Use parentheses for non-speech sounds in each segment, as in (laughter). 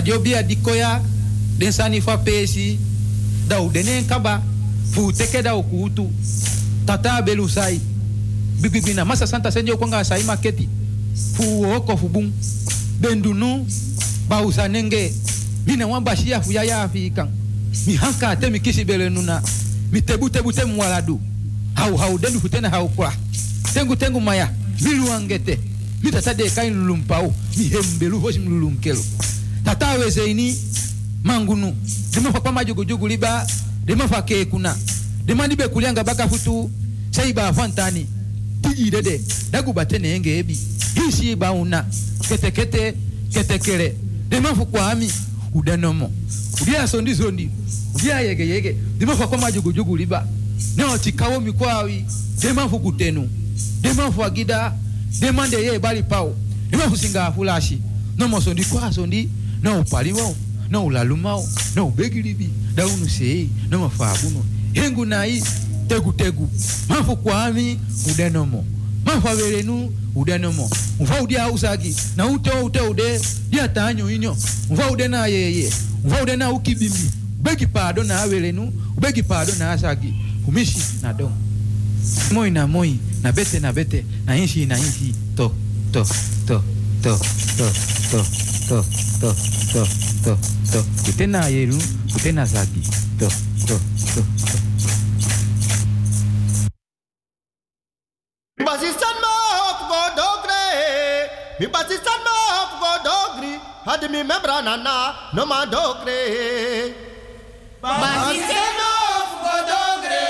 radio bia dikoya den sani fa pesi da u denen kaba fu teke dau ukutu tata belu sai bibibina masa santa senjo kwanga sai maketi fu oko fu bum bendunu bausa nenge mina wamba shia fu ya ya afikan mi hanka te mi kisi bele nuna mi tebu tebu te mwaladu hau hau dendu futena hau kwa tengu tengu maya miluangete mi tata de kain lulumpau mi hembelu hosim mlulunkelo tatawe zeini mangunu. Limafa kwa majugujugu liba limafa kekuna limanibe kulianga baka futu seiba afantani tijidede dagubate ebi. Hisi bauna ketekete ketekele limafu kwa udanomo. Udia sondi sondi. Udia yege liba. Nao mikwawi. Demafu kutenu. Demafu agida. Demande ye pao. Limafu singa afulashi nomo sondi. No upaliwo no ulalumao no ubegilibi daunu sei no mafabuno hengu nai tegu tegu mafu kwami udenomo mafu averenu udenomo mfa udia usagi na ute ute ude dia tanyo inyo mfa ude na yeye mfa ude na ukibimbi ubegi pado na averenu ubegi pado na asagi kumishi na dom moi na moi na bete na bete na inshi na inshi to to to to to to to to to to to kutena yeru kutena zagi to to to to Basistan ma hop go dogre Mi basistan ma hop go dogri Had mi membra nana no ma dogre. Basistan ma hop go dogre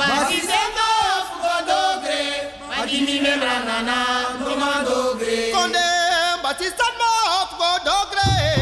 Basistan ma hop go dogre Had mi membra nana no ma dogre. Konde is the for O great.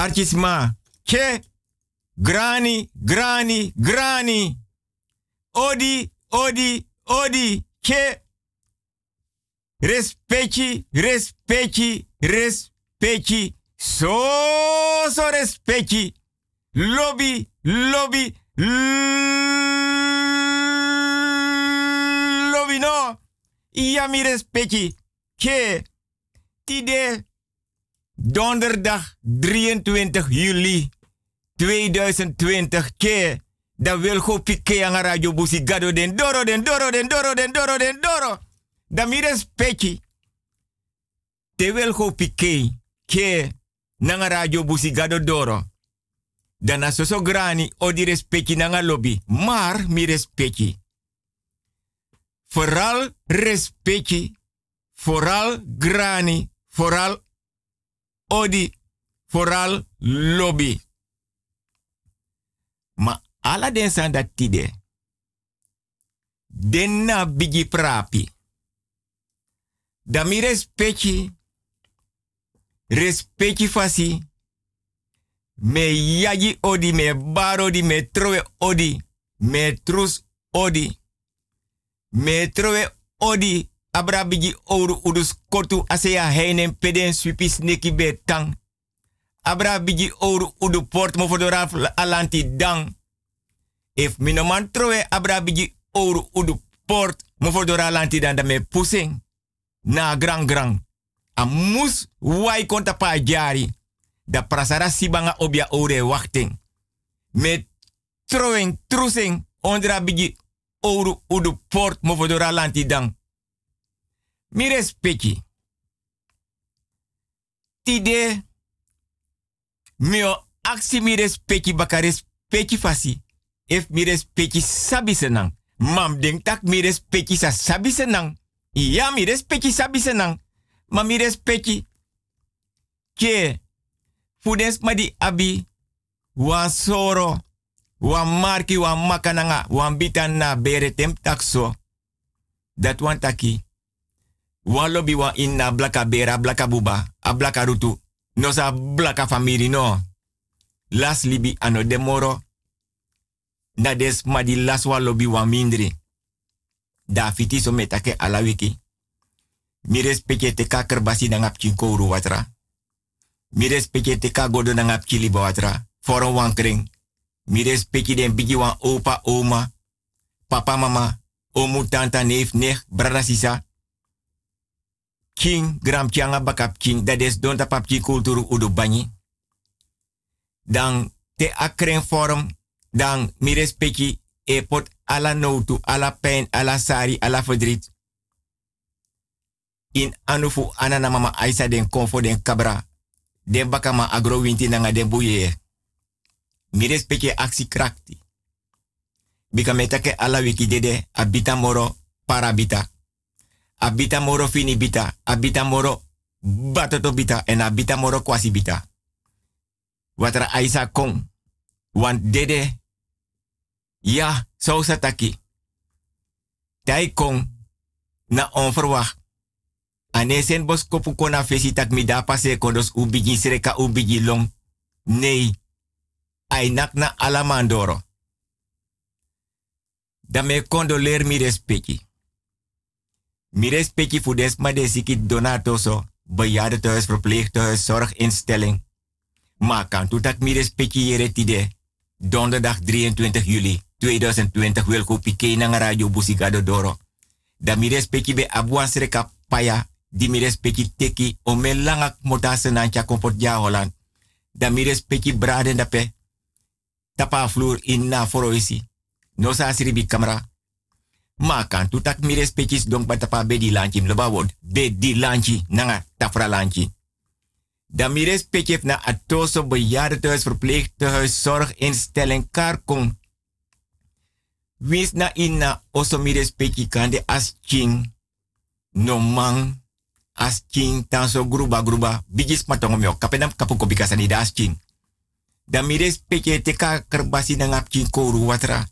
Archisma. Ke. Grani, grani, grani. Odi, odi, odi. Ke. Respecti, respecti, respecti. So, so respecti. Lobby, lobby, lobby no. Ja, mi. Ke. Donderdag 23 juli 2020. Ke. Da wil go pike aan radio busi gado den doro den doro den doro den doro den doro. Da mi respecti. Te wil go pike. Ke. Nanga radio busi gado doro. Dan soso grani o di respecti nanga lobby. Maar mi respecti. Vooral respecti. Vooral grani. Vooral odi. Vooral lobby. Ma ala den san dat tide. Den na bigi prapi. Da mi respecti. Respecti fasi. Me yagi odi, me baro di, me trowe odi. Me trus odi. Me trowe odi. Abra bigi ouro udus kortu aseya heinen peden swipis neki be tang. Abra bigi ouro udu port mo fodora alanti dang. If minoman trowe abra bigi ouro udu port mo fodora alanti dan da me pusing. Na grang grang. A mus wai konta pa jari. Da prasara sibanga obia ore wachting. Met throwing, trusing, ondra bigi ouro udu port mo fodora lanti dang. Mi respecti. Tide mio aksi mi respecti baka respecti fasi. If mi respecti sabi senang. Mam denk tak mi sa sabi senang. Ja, mi respecti sabi senang. Ma mi. Fudes madi abi. Wan soro. Wan marki wan makananga. Wan bitan na bere tem takso. Dat wan taki. Wan lobby wan in na blaka bera, blaka buba, a blaka rutu. No sa blaka famiri no. Las libi ano demoro. Na des madi las wan mindri. Da fiti so metake ala wiki. Mi respecte kerbasi na ngap chinkouru watra. Mi respecte te godo na ngap chili watra. Foron wan. Mi den opa, oma, papa, mama, omu, tanta, neef, nech, brada, sisa. King, gram changa bakap king, dat is don tapap king udu banyi. Dan te akren forum, dan mi respecte e pot ala notu, ala pijn, ala sari, ala verdriet. In anufu anana mama aisa den konfo den kabra. Den bakama agro winti nanga den buye. Mi respecte aksi krakti. Bika metake ala wiki dede abita moro parabita. Abita moro fini bita. Abita moro batoto bita. En abita moro kwasi bita. Watra aisa kong. Want dede. Ja, zo sataki. Tai kong. Na onverwacht. Ane sen bos kopu kona fesi tak mi da pase kondos ubigi sreka ubigi long. Nee. Ainak na alamandoro. Da me condoleer mi respecti. Mi respecti voor des maar desikit donato so. Bejaardentehuis, verpleeghuis, zorginstelling. Maar kan toetak mi respecti jere tide. Donderdag 23 juli 2020 wil ko pike na radio Busigado Doro. Da mi respecti be abuan sreka paya di mi respecti teki o me langak motase nancha kompot Holland. Da mi respecti braden dape. Tapa vloer in na foroisi. No sa siribi kamera. Ma kan tu tak mi respectis dong batapa be di lanchi mleba word. Be di lanchi nanga tafra lanchi. Da mi respectjef na atoso bejaardentehuis, verpleegtehuis, zorginstelling, karkong. Wins na inna oso mi respecti kan de as king. No man. As tanso gruba gruba. Bigis matongo mio. Kapenam kapuko bikasani da as king. Da mi respectje teka kerbasi king koru watra.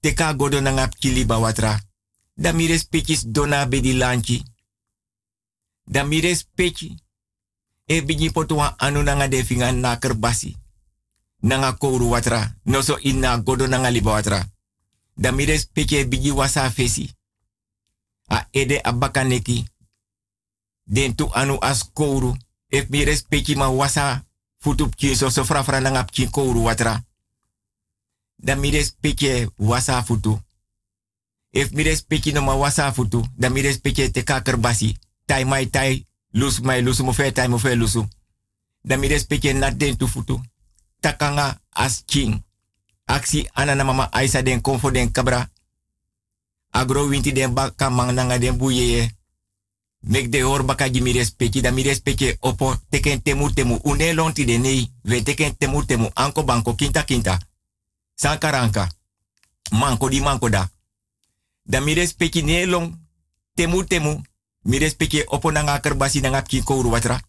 Teka godo na ngap kiliba watra. Da mi dona be di lanchi. Da mi respecti. E bigi potuwa anu nanga de finga na kerbasi. Nanga kouru watra. No so ina godo nanga liba watra. Da peke bigi wasa fesi. A ede abakaneki. Den tu anu as kouru. Mires peki ma wasa futup so so frafra nanga pki kouru watra. Da mires peke wasa futu. Ef mires peki no ma wasa futu. Da mires peke te kakerbasi. Tai mai tai lus mai lusu mo fe tai mo fe lusu. Da mi respecte na den tu futu. Takanga as king. Aksi anana mama aisa den konfo den kabra. Agro winti den baka mang nanga den buye. Mek de hor baka mi respecte da mi respecte opo teken temu temu une lonti de. We teken temu temu anko banko kinta kinta. Sankaranka. Manko di manko da. Da mi respecte ne long temu temu mi respecte opo nanga kerbasi nanga ki kouru watra.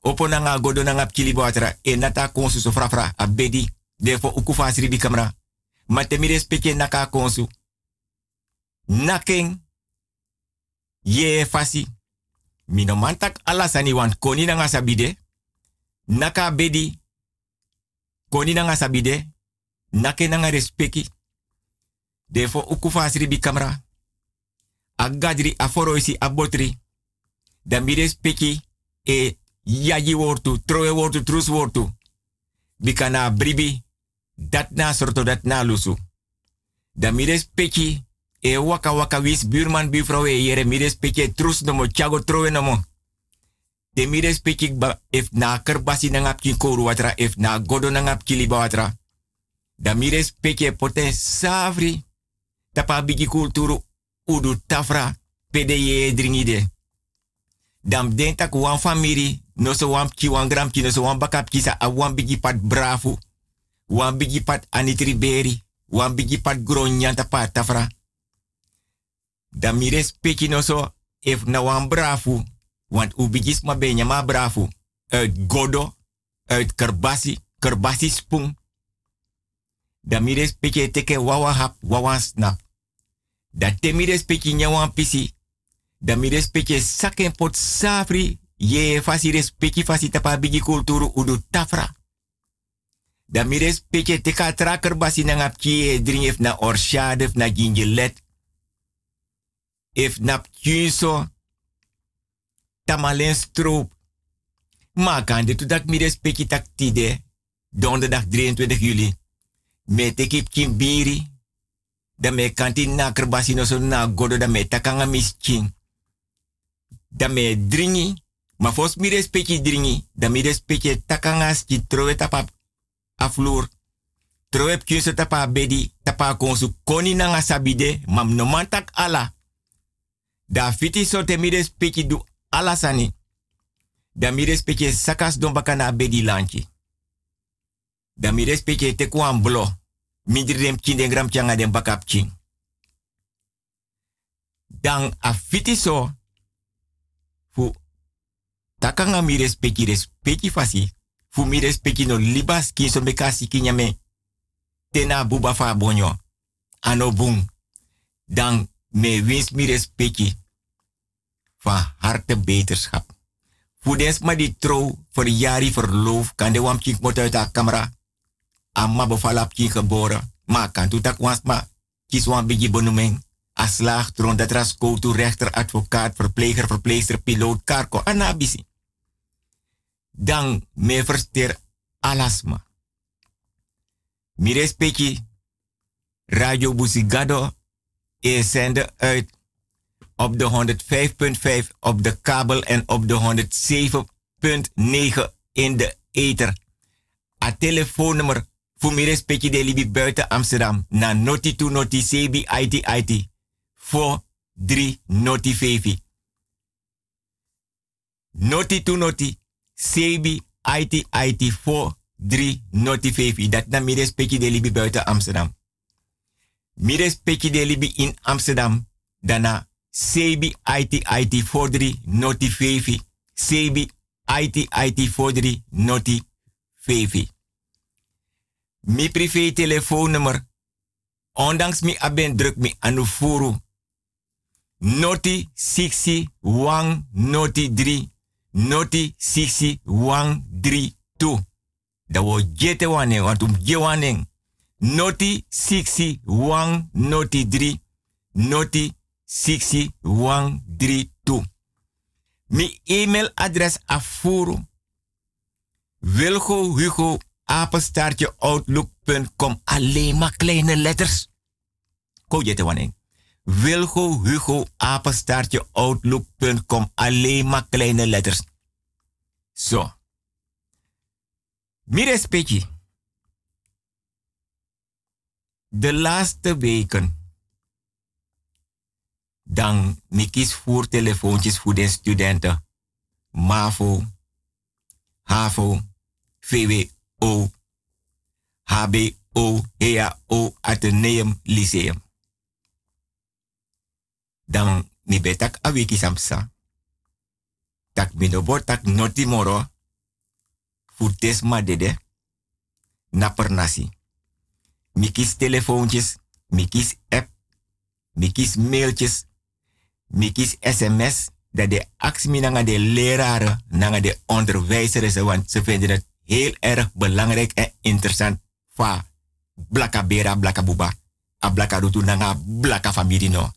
Opo nanga godo nanga watra. E nata konsu so frafra a bedi. Defo uku fasri bi kamera. Mate mi respecte naka konsu. Naking. Ye fasi. Mino mantak alasani koni nanga sabide. Naka bedi. Koni nanga sabide. Nake nanga respecti. Defo uku fasri bi kamera agadri aforoisi abotri. Dan peki e yaji wortu, troe wortu, trus wortu. Bikana bribi, dat na sorto dat na lusu. Dan peki e waka waka wis buurman buurvrouw e yere mires peki trus nomo chago troe nomo. De peki ba if na kerbasi na ngap koru watra, if na godo na ngap liba watra. Mires peki poten savri. Tapa bigi kulturu udu tafra pede ye dringide. Dam den tak wan famiri, no so wan ki wan gram ki no so wan bakap kisa a wan bigi pat brafu. Wan bigi pat anitri beri, wan bigi pat gronyanta pat tafra. Dam mi respecti no so na wan brafu, want u bigis ma benya ma brafu. Uit godo, uit kerbasi, kerbasi spung. Dam mi respecti teke wawa hap, wawa snap. Dat te mi respecti nyawan pisi. Da mi respecti saken pot safri. Ye fasi respecti fasi tapa bigi kulturu udu tafra. Da mi respecti te ka traker basi na ngap kie dringef na orshade na gingelet. If nap so Tamalen stroop. Ma kan dit dat mi respecti tak tide. Donderdag 23 juli. Met ik kimbiri da me kanti na kerbasi no na godo da me takanga miskin. Da me dringi, ma fos mi dringi, da mi respecti takanga ski trowe tapa afloor. Trowe so tapa bedi, tapa konsu koni na nga sabide, mam no mantak ala. Da fiti so te mi respecti du ala sani. Da mi respecti sakas don bakana bedi lanchi. Da mi te kuan blo midri dem kin den changa den bakap. Dan a fiti so fu takanga mi respecti fasi fu mi no libas kin so mekasi kinyame tena buba fa bonyo ano dan me wins mi respecti van harte beterschap. Fu des di trouw voor jari verloof kan de wam kik mot uit camera amma befalap ki geboren. Maar kan tu tak wans ma kies wan bigi benoeming. Aslaag, tron dat ras to rechter, advocaat, verpleger, verpleegster, piloot, karko, anabisi. Dan me verster alasma. Mi respecti Radio Busigado is zende uit op de 105.5 op de kabel en op de 107.9 in de ether. A telefoonnummer Fu mi respecti de libi buiten Amsterdam. Na noti tu noti sebi IT IT. 4 3 noti fevi. Noti tu noti sebi IT IT 4 3 noti fevi. Dat na mi respecti de libi buiten Amsterdam. Mi respecti de libi in Amsterdam. Dana sebi IT IT 4 3 noti fevi. Sebi IT IT 4 3 noti fevi. Mi privé telefoonnummer. Ondanks mi aben druk mi anufuru. Noti 60 wang noti 3 noti siksi wang drie tu. Da wo jete waneng, want um je waneng. Noti siksi wang noti. Noti siksi wang drie tu. Mi e-mailadres afuru. Wilgo Hugo apenstaartje outlook.com. Alleen maar kleine letters. Ko jete waneng. Wilgo Hugo apenstaartje outlook.com. Alleen maar kleine letters. Zo. Mire spetje. De laatste weken. Dan mikis voertelefoontjes voor de studenten. MAVO, HAVO, O. HBO HAO Atheneum Lyceum. Dan mi betak awiki samsa. Tak minobor tak noti moro. Furtes madede. Naper nasi. Mikis telefoontjes. Mikis app. Mikis mailtjes. Mikis sms. Dat de aks nanga de leraren, nanga de onderwijzers, want ze vinden het heel erg belangrijk en interessant. Fa blaka bera, blaka buba. A blaka rutu nanga blaka familie no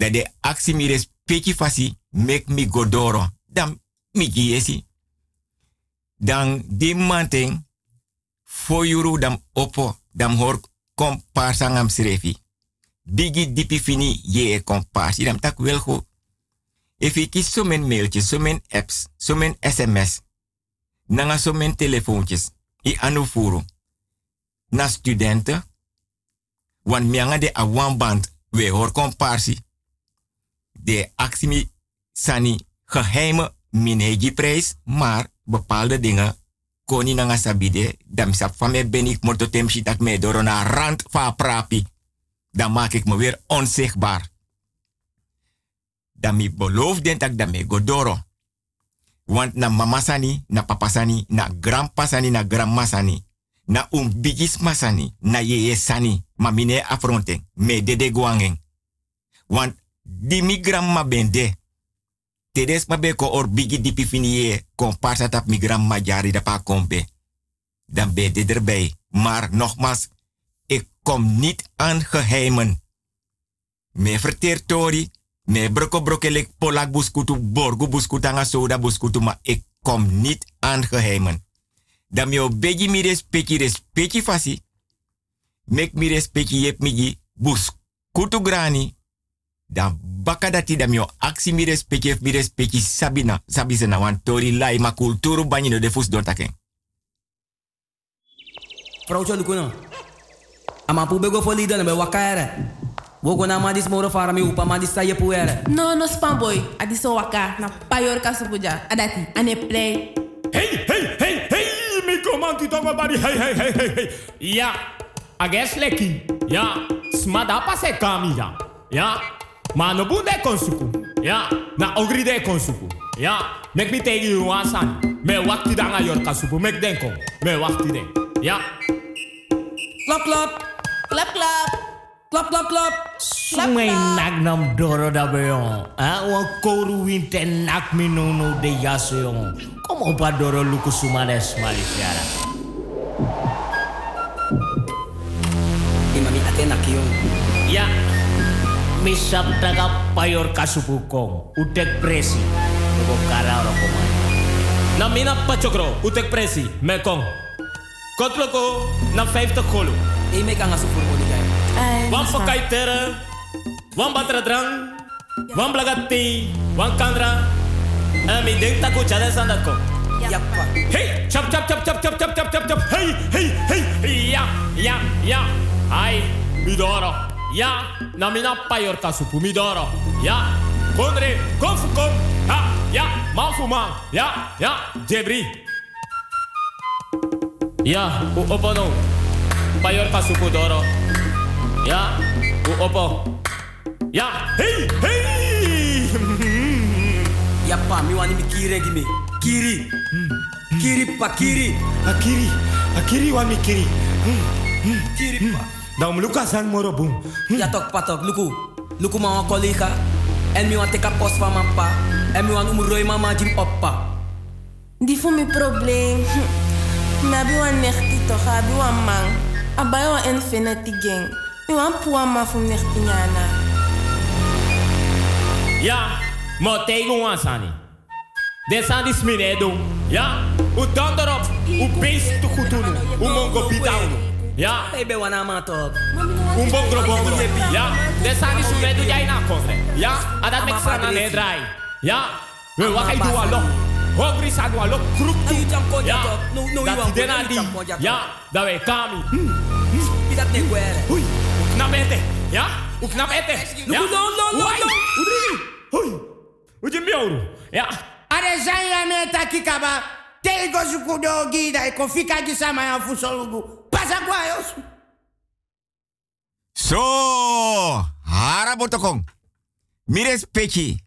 dat de actie mi respecti fasi mek mi godoro. Dan mi giesi. Dan di manting fo yuru dam opo dam hor komparsa ngam srefi. Bigi dipi fini ye komparsi. Dam tak wel go. If ik so men mailtjes so men apps sms nanga so men telefoontjes i anu furu na studenten wan mianga de a one band we hor komparsi de actie sani geheime minegi-prijs, maar bepaalde dingen koni nanga sabide, dan sa van me ben ik morto temshi dat me door een rand van prapi. Dan maak ik me weer onzichtbaar. Dan mi beloof den tak dan me godoro. Want na mama sani, na papa sani, na grandpa sani, na grandma sani, na um bigis masani, na yeye sani, ma mine afronten, me dede guangen. Want di migram ma bende. Tedes ma be ko or bigi di pifinie komparsa tap migram ma jari da pa kombe. Dan ben je. Maar nogmaals, ik kom niet aan geheimen. Me verteer tori, me broko brokelik polak buskutu borgu buskutanga soda buskutu, maar ik kom niet aan geheimen. Dan me obegi mi respecti respecti fasi. Mek mi respecti yep migi buskutu grani dan baka dati da mio aksi mi respecti mi respecti sabina sabisena wan tori lai ma kulturu banyi no de fus don taken. Vrouwtje lukuno. Ama pu bego fo lida na be wakaere. Wogo na madis moro fara mi upa madis sa yepuere. No, no spam boy. Adi so waka na payor kasupuja. Adati, ane play. Hey, hey, hey, hey, mi comanti tongo bari, hey, hey, hey, hey, hey. Ja, ages leki. Ja, smada pa se kami ja. Ja, maar no bunde konsuku. Ja, na ogri de konsuku. Ja, mek mi tegi you wasan. Me wakti danga yor kasupu, mek denko. Me wakti den. Ja. Klap, klap. Klap, klap. Klap, klap, klap. Sumay nagnam doro da beyon. Ah, wan koru winte nak mi no no de yaso yon. Como pa doro luku sumades malifiara. Imami ate nakiyon. Ya. Misap taga payor kasupukong. Utek presi. Tuko kara oro komay. Na mina pachokro, utek presi, mekong. Kotloko, na 50 kolo. E me kanga sufur mo digay. Wan pakai tere, wan batra drang, wan blagati, wan kandra. En mi denk taku. Yappa. Hey, chap chap chap chap chap chap chap chap chap. Hey, hey, hey. Ja, ja, ja. Ai, midoro. Ja, na mina payor kasupu midoro. Ja, kondre, kom fu kom. Ha, ja, man fu man. Ja, ja, jebri. Ja, u opo no. Payor kasupu doro. Ja, u opo. Ja, hey, hey. (laughs) Yappa, mi wani mi kiri gimi. Kiri. Kiri pa kiri. Akiri, akiri wa mi kiri. Kiri pa. Dan luka san moro boom. Ja tok patok, luku. Luku ma wan collega. En mi wan teka post van mijn pa. En mi wan umroi mama jim oppa. Die voor mijn probleem. Hm. Nabi wan nechti toch, abi wan man. Abai wan infinity gang. Mi wan puwa ma nyana. Ja, maar tegen ons aan. Dit zijn die sminedo. Ja, u dan erop. U beest te goed doen. U mongo pitauno. Ja. Baby wana ma toch. Un bongro bongro. Ja, dit zijn die sminedo jij na kofre. Ja, en dat met sana ne draai. Ja, we je doen allo? Hongri sa doen allo. Kroep toe. Ja, dat die dena die. Ja, dat wij kami. Pidat ne guere. Hui, knap ete. Ja, u knap ete. Ja, No, no, no, no, Wai. no. Udri. Hui, uje miouro. Ja. Are zanya meta kikaba. Tego sukudo gida e kofika gisama ya fusolugu. Pasa kwa yos. So, harabotokong. Mires pechi.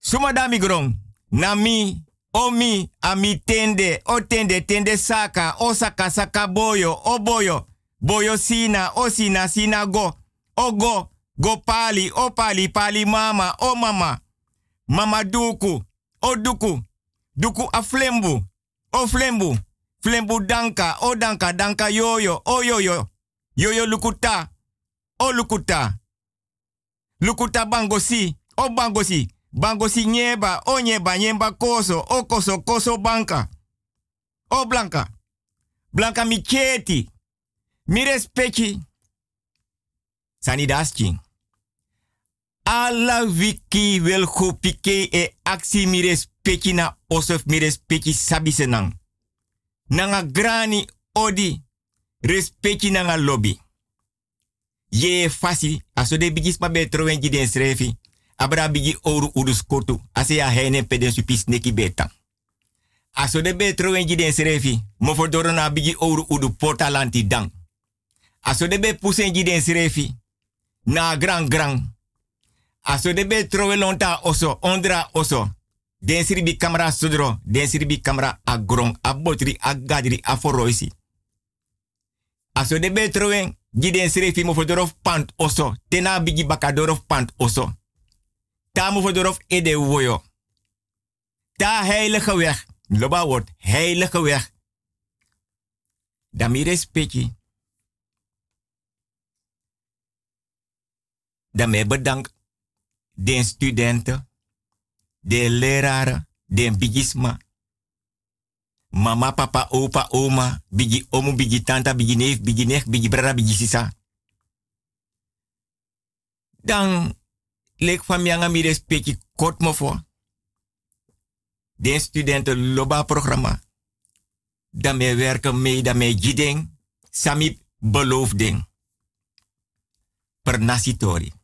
Sumadami grong. Nami, omi, ami tende, o tende, tende saka, o saka, saka boyo, o boyo. Boyo sina, o sina, go. O go, pali, o pali, mama, o mama. Mama duku, o duku. Duku a flembu, o flembu. Flembu danka, o danka, danka yoyo, o yoyo. Yoyo lukuta, o lukuta. Lukuta bangosi, o bangosi. Bangosi nyeba, o nyeba, nyeba koso, o koso, koso banka. O blanca. Blanca micheti. Mi respecti. Sani daschi. Alla wiki wil pike e aksi mi respecti na osof mi respecti sabi senang. Nanga grani odi respecti nanga lobby. Ye fasi, aso de bigis pa betro wen den srefi. Abra bigi oru udus kotu, ase ya hene peden supis neki beta. Aso de betro wen den srefi, bigi oru udu portalanti dang. Aso de be pusen den srefi, na gran gran. Aso de be trowe lonta oso, ondra oso. Den sribi kamera sodro, den sribi kamera a grong, a botri, a gadri, a foroisi. Aso de be trowe, giden srefi mo pant oso, tena bigi bakadorof pant oso. Ta mo ede woyo. Ta heilige weg, loba wordt heilige weg. Dami respecti. Daarmee bedank den studenten, de leraren, den bigisma. Mama, papa, opa, oma, bigi omu, bigi tanta, bigi neef, bigi neef, bigi brada, bigi sisa. Dan lek van mianga mi respecti kort mo voor. Den studenten loba programma. Daarmee werken mee, daarmee jideng, sami beloofding. Per nasitori.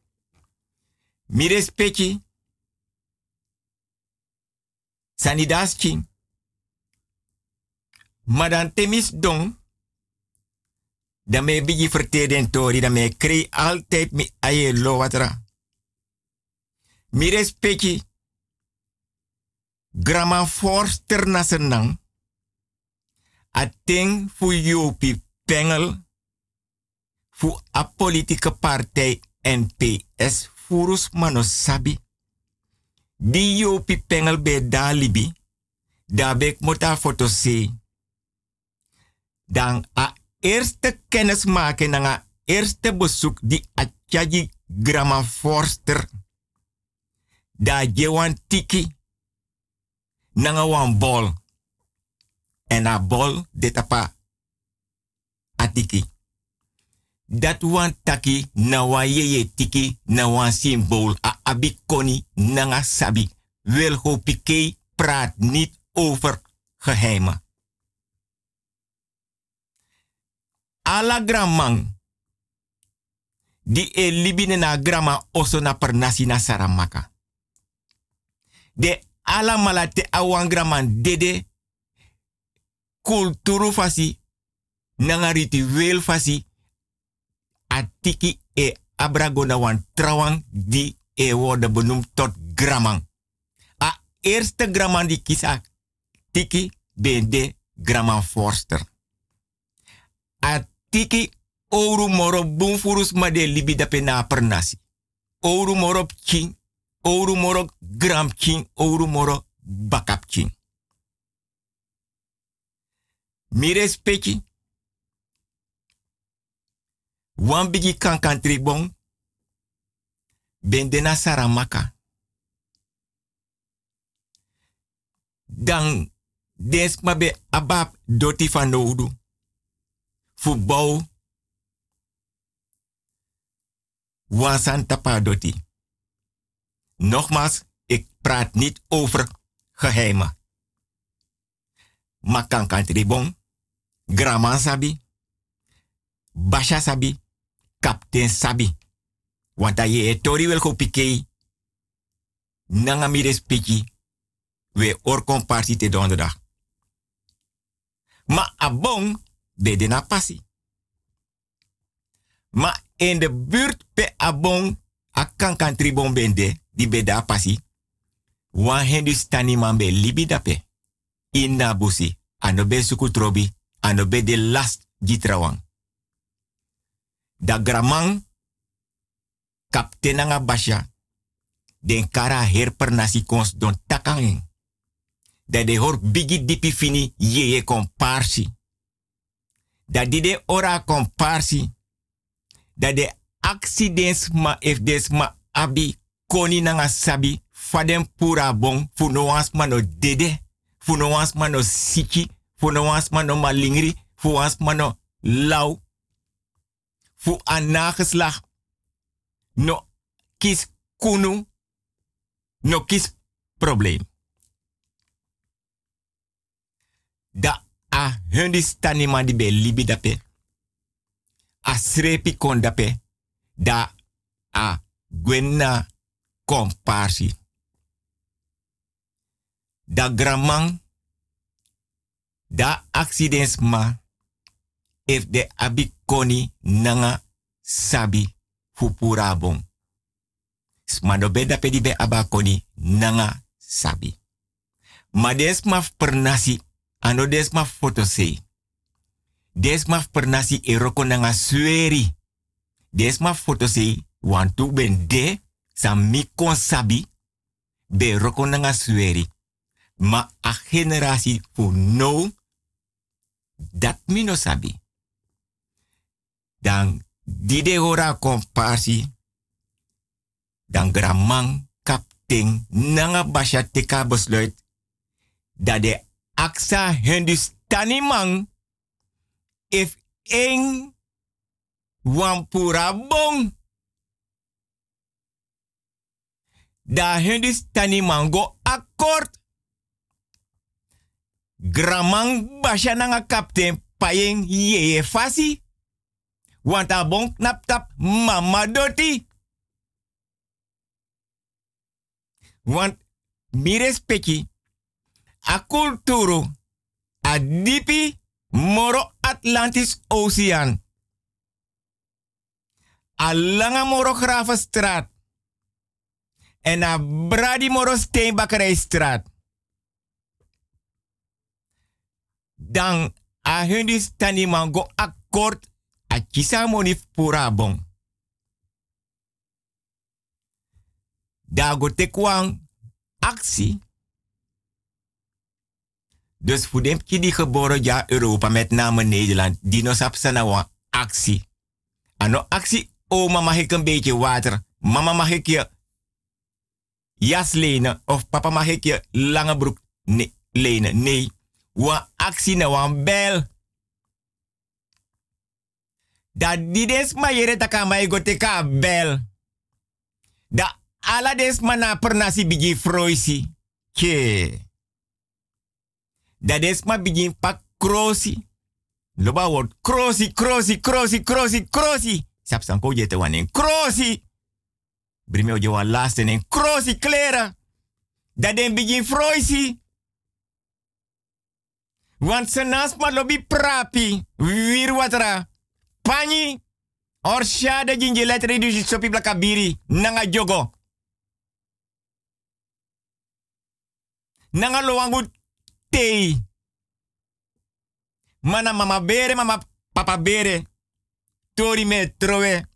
Mi respecti. Sanidaski. Maar dan temis don. Dan me bigi verteden tori. Dan me kree altijd mi aye lo watra. Mi respecti. Grama forster senang. Ating fu yopi pengel. Fu a politieke partij NPS. Furus manosabi. Di yopi pengel be dalibi. Dabek mota foto. Dan a eerste kennis maken na a eerste bezoek di atjagi grama forster. Da jewan tiki. Nanga wan bol. En a bol de tapa atiki. Dat wan taki na wan tiki na wan symbool a abi koni nanga sabi. Wil ho pike praat niet over geheimen. Ala gramang di e libine na grama oso na per nasi na saramaka. De ala malate awan graman dede kulturu fasi nanga ritueel fasi atiki e abrago na wan trawang di e worden benoemd tot gramang. A eerste gramang di kisa tiki bende graman forster. A tiki ouro moro bunfurus ma de libi dape na pernasi. Ouro moro king, ouro moro gram king, ouro moro bakap king. Mi respecti. Wan bigi kankan tribong. Bendena saramaka. Dan des mabe abab doti van nodu. Voetbal. Wansan tapa doti. Nogmaals, ik praat niet over geheimen. Makan kan tribon, graman sabi, basha sabi, kapten sabi. Want je e tori wel go we or komparti te. Ma abong, bede na passi. Ma in de buurt pe abong, akan kan tribon bende, di beda pasi. Wan hendu stani man be libi dape. Inna busi. Ano be be de last gitrawang. Da gramang kaptenanga basha. Den kara her per nasi kons don takangeng. Da de hor bigi dipi fini yeye komparsi. Da di de ora komparsi. Da de accidents ma if des ma abi koni nanga sabi fadem pura bon fu no wans mano dede fu no wans mano siki fu no wans mano malingri fu wans mano lau fu an nageslag no kis kunu. No kis probleem. Da a hundi stani man di be libi dape a srepi kon dape da a gwenna komparsi. Da gramang, da accidents ma, if de abikoni nanga sabi fupura bon. Smado be da pedi be abakoni nanga sabi. Ma des ma pernasi, ano des ma fotosei. Des ma pernasi eroko nanga sueri. Des ma fotosei, wantu ben de, sa mi kon sabi, be roko nanga sueri. Ma a generasi fu no, dat mi no sabi. Dan dide ora komparsi, dan gramang kapten nanga basha teka besluit, dat de aksa hendus tanimang, if eng wampura bong. Da hendis tani mango akkoord. Gramang basha nanga kapten payeng yeye fasi. Want a bon knap tap mama doti. Want mi respecti a kulturu a dipi moro Atlantis Ocean. A langa moro Gravenstraat en a Brady Moro Steenbakkerijstraat. Dan a hundi stani mango akkoord a kisa moni pura bon. Dago tekwang actie. Dus voor dem die geboren ja Europa met name Nederland, die nog sap sana actie. Ano actie, oh mama ik een beetje water. Mama mag ik je jas lenen of papa mag ik je lange broek ne lenen. Nee, wa actie na wan bel. Da di des ma yere taka ma ego teka bel. Da ala des ma na per nasi bigi froisi. Ke. Da des ma bigi pak krosi. Loba word krosi, krosi, krosi, krosi, krosi. Sap san ko jete wanen krosi. Brime o wan laatste en krosi kleren. Dat den begin froisi. Want se nas ma lobi prapi. Wir watra. Pani. Or shade jinje letre du sopi blakabiri. Nanga jogo. Nanga loangu tei. Mana mama bere, mama papa bere. Tori me trowe.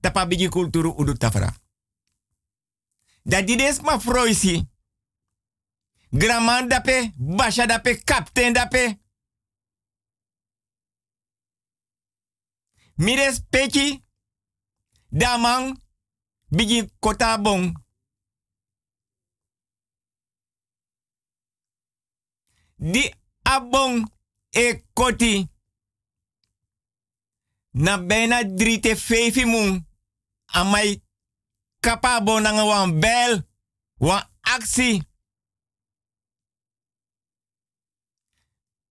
Tapa bigi kulturu udu tafra. Dat die des ma froisi. Graman dape, basha dape, kapten dape. Mires peki, damang, bigi kota bon. Di abong e koti. Na bijna drie te vijf mun. Amai kapabo wan bel. Wan actie.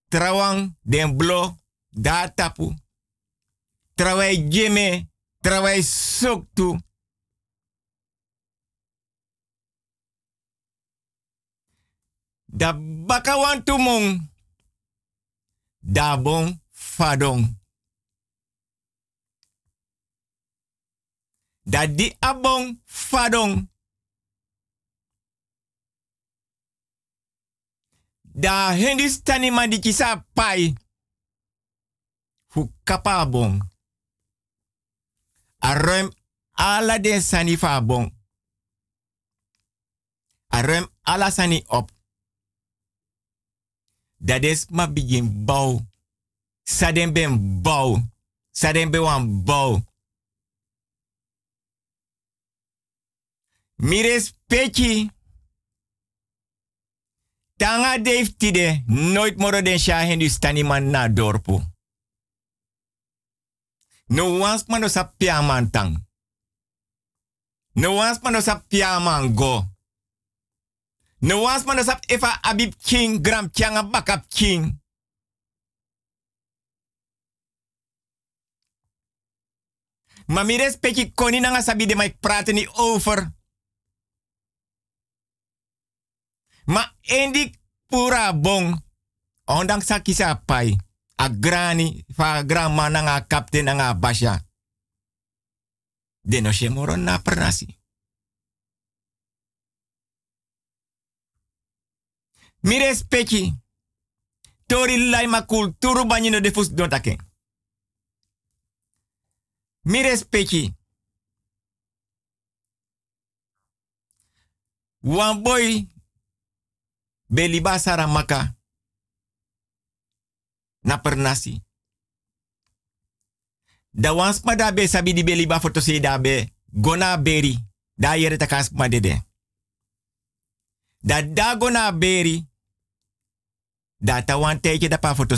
Trawang den blo da tapu. Trawai jeme. Trawai soktu. Da baka wan tumong. Da bon fadong. Da di abong fadong. Da Hindustani man di kisa pai. Fu kapa bong. Arem ala den sani fa bong. Arem ala sani op. Dat is ma begin bouw. Saden ben bouw. Saden bouw. Mires peki. Tanga Dave tide. Nooit moro den sha Hindustani man na dorpo. No wans man sa piaman tang. No wans man sa piaman go. No wans man sap efa Abib King gram kyanga bakap King. Maar mi koni nanga sabi de mai praten over. Ma endi pura bong. Ondanks sa kisa pai. A grani fa grandma nanga kapten nanga basha. De no shemoro na pernasi. Mi respecti. Tori lai ma kulturu banyino de fus don taken. Mi respecti. Wan boy beliba sara maka na pernasi. Da wans ma da be sabi di beliba foto se da be gona beri. Da yere takas ma dede. Da da gona beri. Da ta wan teke da pa foto.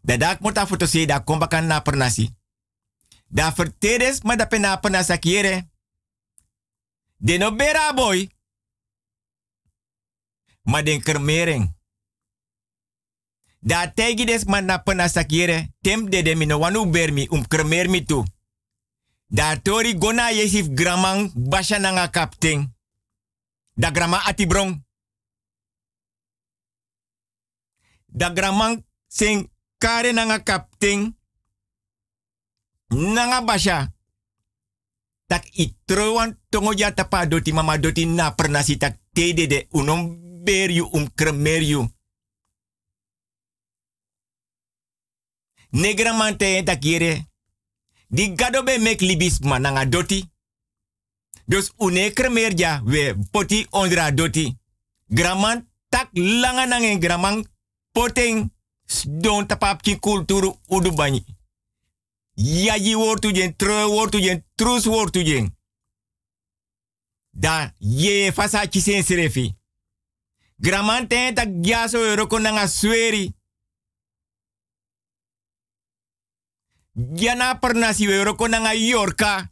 Da dak mota foto se da komba kan na pernasi. Da vertedes ma da pena pernasa kiere. De no bera boy. Ma den kermering. Da tegi des man na pena tem de de mino wanu bermi um kermer mi tu. Da tori gona yesif gramang basha nanga kapting. Da grama atibrong. Da gramang sing kare nanga kapting. Nanga basha. Tak itrowan tongo ya tapa doti mama doti na pernasi tak tede de unom beriu um kremeriu. Negra mante takire. Di gado be mek libis mananga doti. Dus une we poti ondra doti. Graman tak langa nangen graman poteng don tapap ki kulturu udubani. Yaji wortu jen, tro wortu jen, trus wortu. Da ye fasa kisen serefi. Graman ten tak gyaso euroko nanga sweri. Gyana pernasi we euroko nanga yorka.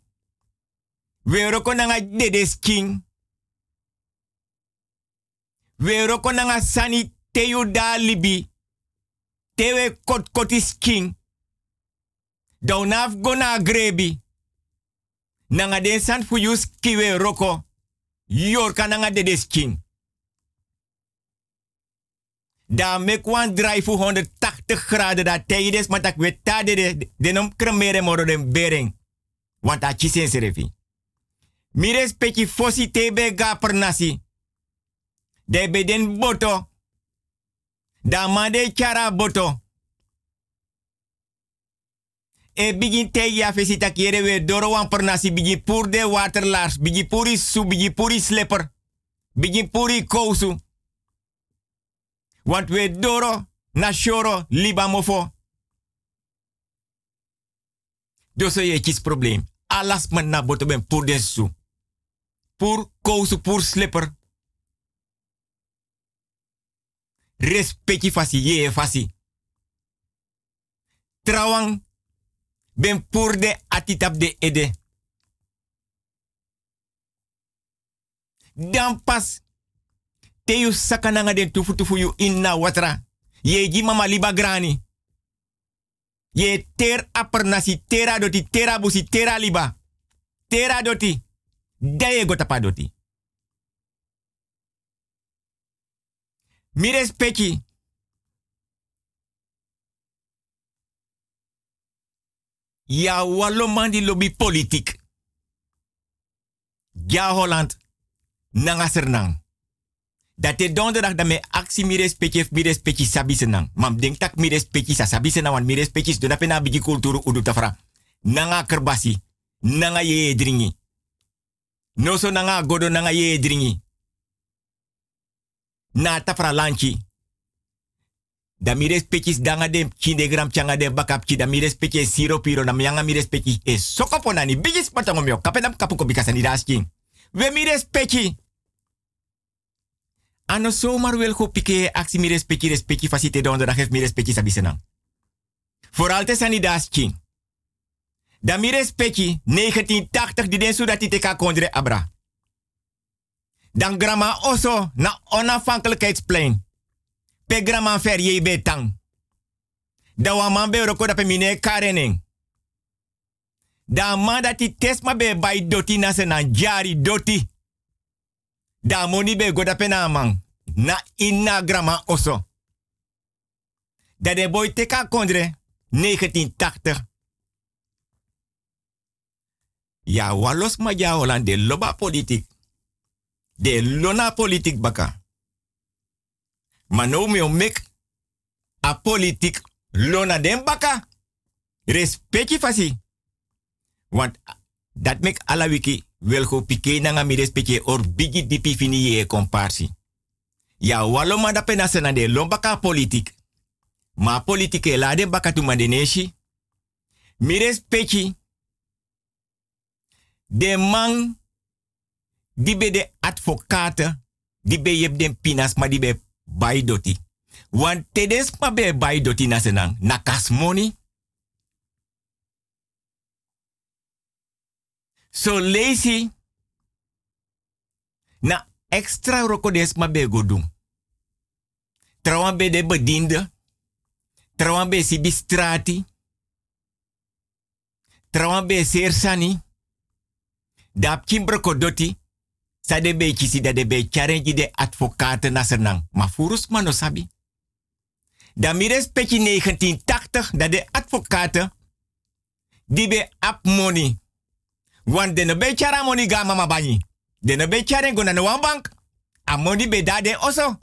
We euroko nanga dedes king. We euroko nanga sani teyu da libi. Tewe kot kotis king. Daunaf gona grebi. Nanga den san fuyus kiwe roko. Yorka nanga dedes king. Da mek wan draai voor 180 graden da teides maar tak weta de de de nom kremere moro den bering. Want a chisen serefi. Mires peki fosi tebe per nasi. De beden boto. Da made chara boto. e begin te ya fesita kere we doro wan per nasi begin pour de waterlaars, begin puri su, begin puri slipper, begin puri kousu. Want we doro na shoro liba mofo. Dus je kies probleem. Alas men na boto ben pour de su. Pour kousu, pour slipper. Respecti fasi, ye fasi. Trawang ben pour de atitap de ede. Dan pas te yu sakananga den inna watra. Ye ji mama liba grani. Ye ter aper nasi tera doti tera busi tera liba. Tera doti. Daye gotapa doti. Mi respecti. Ja wallo man di lobby politiek. Ja Holland. Nanga sernang. Dat de donderdag dat me actie mi respecti mi respecti sabi senang. Mam denk tak mi respecti sa sabi senang wan mi respecti do pena bigi kulturu udu tafra. Nanga kerbasi. Nanga ye dringi. No so nanga godo nanga ye dringi. Na tafra lanchi. Da mi danga dem gram changa dem bakapchi da mi respecti siro piro na mianga mi e sokopo nani bigis patango mio kapenam kapuko bikasa ni dasking. We mi respecti. Ano zomaar wil go pike actie mi respecti respecti facite donderdag heeft mi respecti sabi senang. Vooral te sani das king. Da mi respecti 1980 di den sudat teka kondre abra. Dan grama oso na onafhankelijkheidsplein. Pe grama fer ye betang. Da wa man be roko da pe mine karening. Da man dat ti test be doti na se na jari doti. Da moni be goda pe na man. Na inna grama oso. Da de boy teka kondre 1980. Ja, walos ma ja Holland de loba politik. De lona politik baka. Maar nou me mek a politik lona den baka. Respecti fasi. Want dat mek ala wiki wel go pike na mi respecti or bigi dipi fini ye komparsi. Ja walo ma da pena sena de lombaka politik. Ma politike la de baka tu madeneshi. Mi respecti de man die be de advocaten, die be yep den pinas, maar die be bai doti. Want tedes ma be bai doti na senang, na kasmoni. So lazy, na extra rokodes ma be godum. Trawan be de bediende, trawan be si bistrati, trawan be sersani, dap kimbroko doti, sa de be kisi da de be challenge de advocaat na senang. Ma furus. Da mi respecti 1980 da de advocaten die ap money. Want de no be chara money ga mama bani. De no be chara go na no bank. A money be da de oso.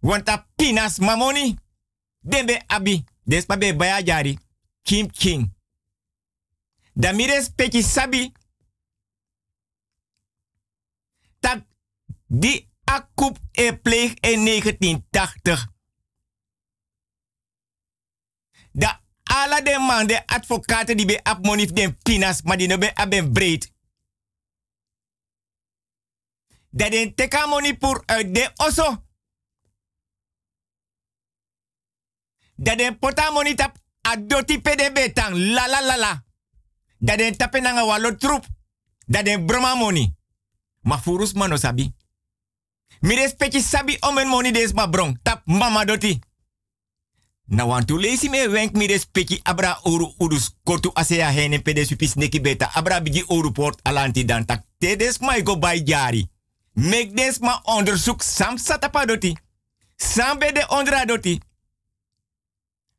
Want a pinas ma money. Den be abi. Des pa be baya jari. Kim king. Da mi respecti sabi dat die akup e pleeg in 1980. Da ala de man de advocaten die be ap monif den pinas, die no be aben breed. Dat den pour de oso. Dat den pota adoti pede betang la la la la. Dat den tape nanga walo troep. Dat den broma money. Ma mano sabi. Mi respecti sabi omen money des ma brong. Tap mama doti. Na want to me wenk mi respecti abra oru udus kortu asea hene pede supis neki beta. Abra bigi oru port alanti dan tak. Tedes ma go by jari. Mek des ma onderzoek sam satapa doti. Sam be de ondra doti.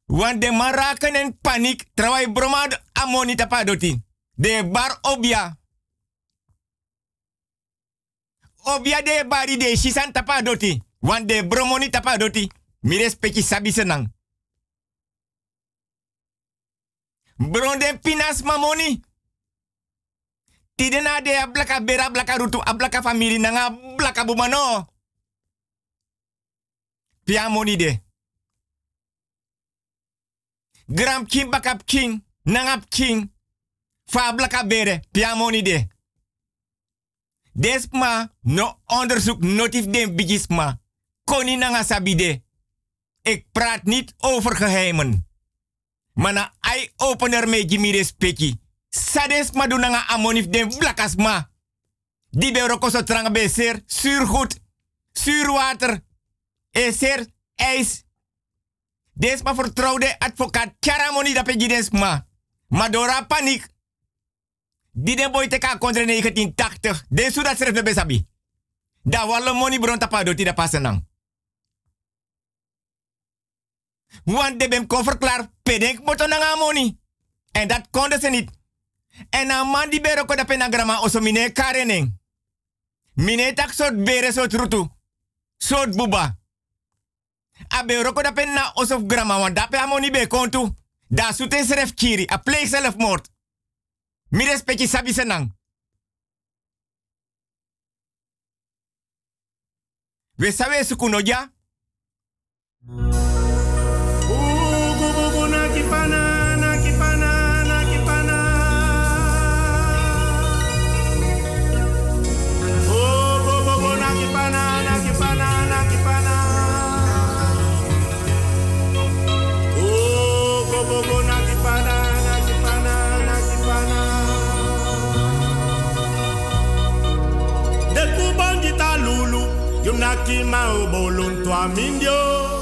Want de maraken en paniek trawai bromad amoni tapa doti. De bar obia. Obia de bari de shisan tapa doti. Want de bromoni tapa doti. Mi respecti sabi senang. Bron pinas mamoni. Tidena de ablaka bera ablaka rutu ablaka family nanga ablaka bumano. Pia moni de. Gram king bakap king nangap king. Fa ablaka bere pia moni de. Desma no onderzoek notif den bigisma. Koni nanga sabide. Ik praat niet over geheimen. Maar na eye-opener me Jimmy respecti. Sades ma doen nga amonif den blakas ma. Die be roko so trang be ser zuurgoed, zuurwater, e ser ijs. Des ma vertrouwde advocaat Charamoni da pegi des ma. Maar door paniek. Die den boy teka kontre 1980. Den sudat serf de besabi. Da walle money bron tapado tida pasenang. Want de bem kon verklaar, pedek money. En dat konden ze niet. En een man die bero koda penagrama oso mine karening. Mine tak soort bere soort rutu. Soort buba. A bero koda penna oso grama want dape amoni be kontu. Da sute seref kiri. A pleeg zelfmoord. Mi respecti sabi senang. We sawe sukuno ja? Yunaki ma obolun to.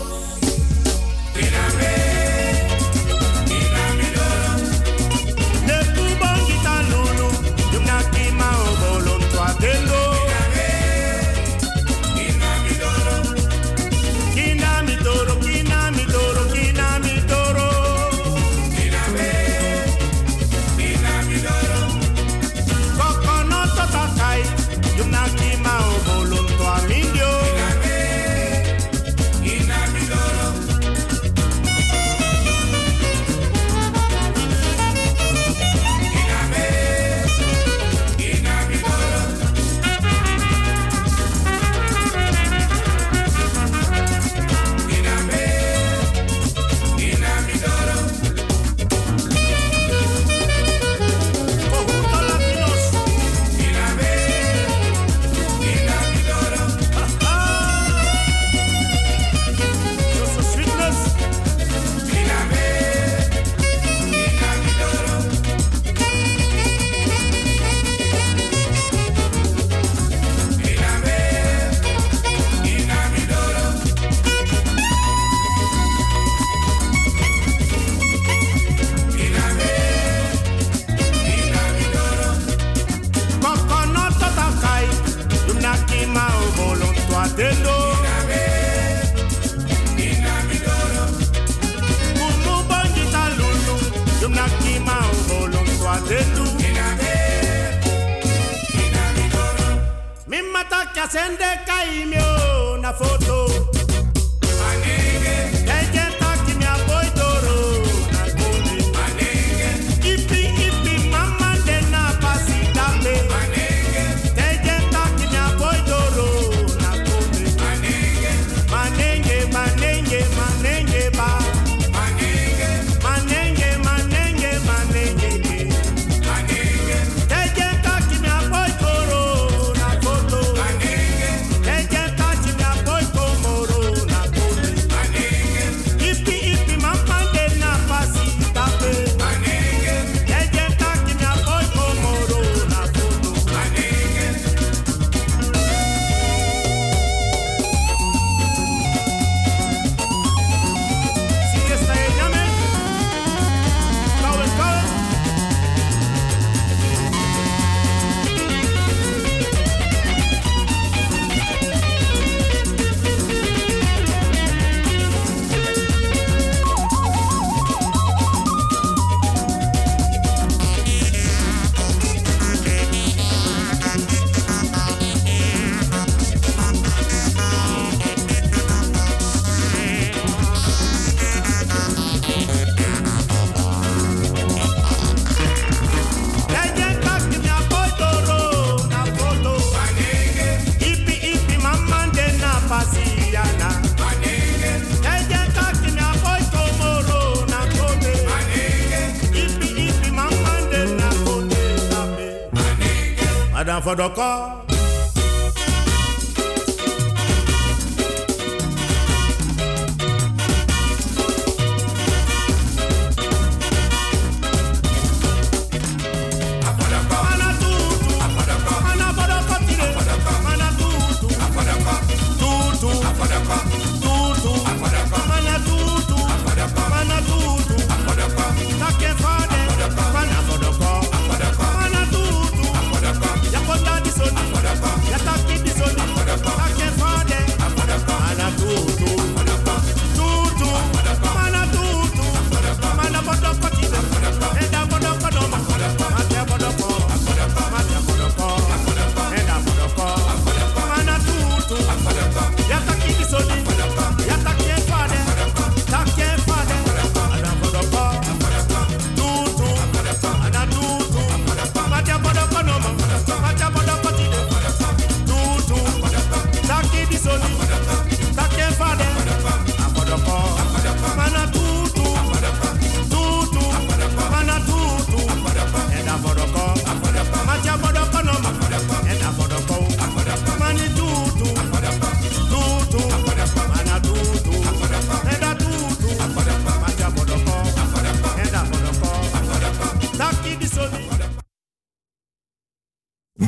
Kasende kaimio na foto. Mana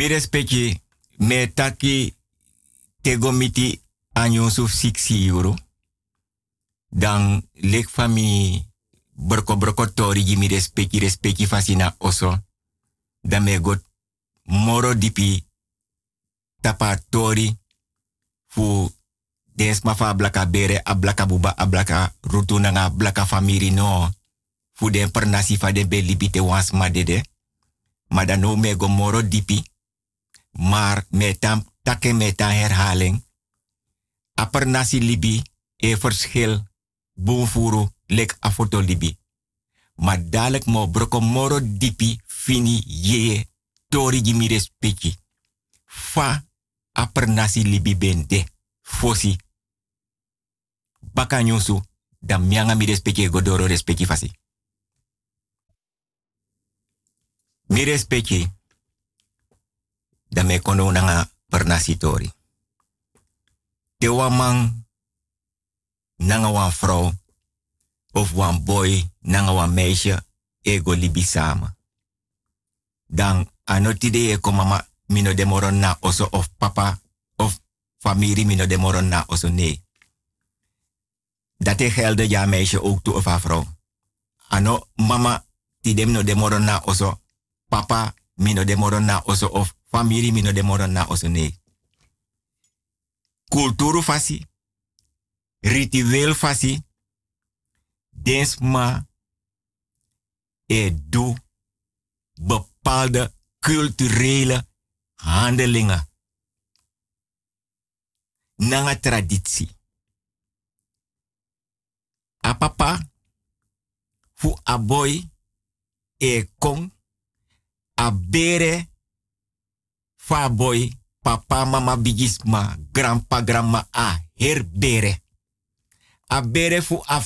Mi respecti me taki tegomiti anyon suf 6 euro. Dan lek fami broko broko tori gi mi respecti respecti fasina oso. Dan me got moro dipi tapa tori fu dens mafa blaka bere a blaka buba a blaka rutu nanga blaka famiri no. Fu den per nasi fa den be libite wans ma dede. Maar dan no me go moro dipi. Maar met dan takke met dan herhaling. Aper nasi libi e verschil lek afoto libi. Maar dadelijk mo broko moro dipi fini ye tori gi mi respecti. Fa aper nasi libi bende fosi. Baka nyusu dan mianga mi respecti godoro respecti fasi. Mi respecti da me kono nanga pernasitori. Te wan nanga wan vrouw of wan boy nanga wan meisje ego libi. Dan anotide e ko mama mino de moron na oso of papa of familie mino de moron na oso nee. Dat gelde ja meisje ook toe of haar vrouw. Ano mama tidem no de moron na oso papa mino de moron na oso of familie mino de moron na oso nee. Kulturu fasi, ritueel fasi, densma e do bepaalde culturele handelingen. Nanga traditie. A papa, fu a boy, e kong, a bere, fa boy, papa, mama, bigisma, grandpa, grandma, a herbere. A bere fu a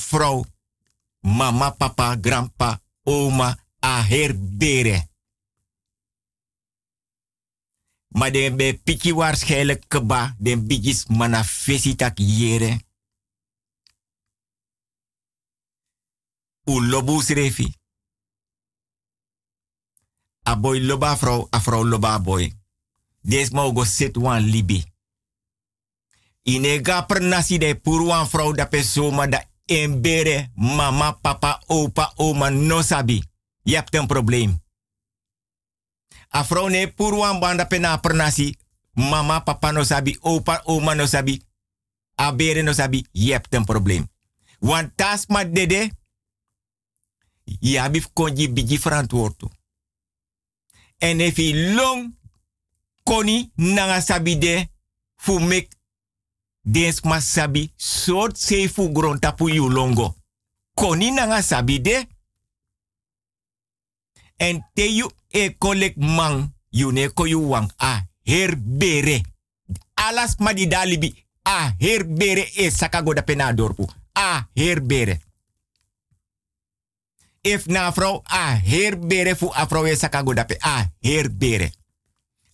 mama, papa, grandpa, oma, a herbere. Maar den be piki waarschijnlijk keba, den bigis mana fesitak jere. U lobus. A boy loba vrouw, a vrouw loba boy. Des mogo sit wan libi. Inega per nasi de pur wan vrouw da pesoma da embere mama, papa, opa, oma no sabi. Je hebt een probleem. A vrouw ne pur banda pena per nasi. Mama, papa no sabi, opa, oma no sabi. A bere no sabi. Je hebt probleem. Want tas ma dede. Je habif konji bigi verantwoord. En if long koni nanga sabi de fu mek dens sabi sort se fu gron tapu yu longo. Koni nanga sabi de. En te yu e kolek man yu ne ko yu wang a herbere. Alas ma di dalibi a herbere e sakago da pena dorpu. A herbere. If na vrouw a herbere fu a vrouw e sakago dape a herbere.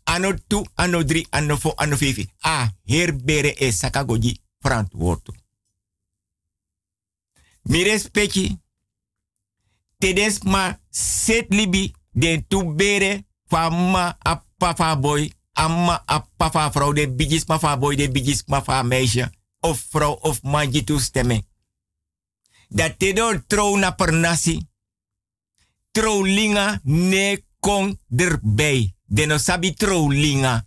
Ano tu, ano drie, ano fo, ano fifi. A herbere e sakagoji verantwoord. Mi respecti. Tedes ma set libi den tu bere fa ma a papa boy. Amma a papa vrouw de bigis ma fa boy de bigis ma fa meisje. Of vrouw of manji toestemming. Dat te door trouw na per nasi. Trouw linga ne kon erbij. De no sabi trouw linga.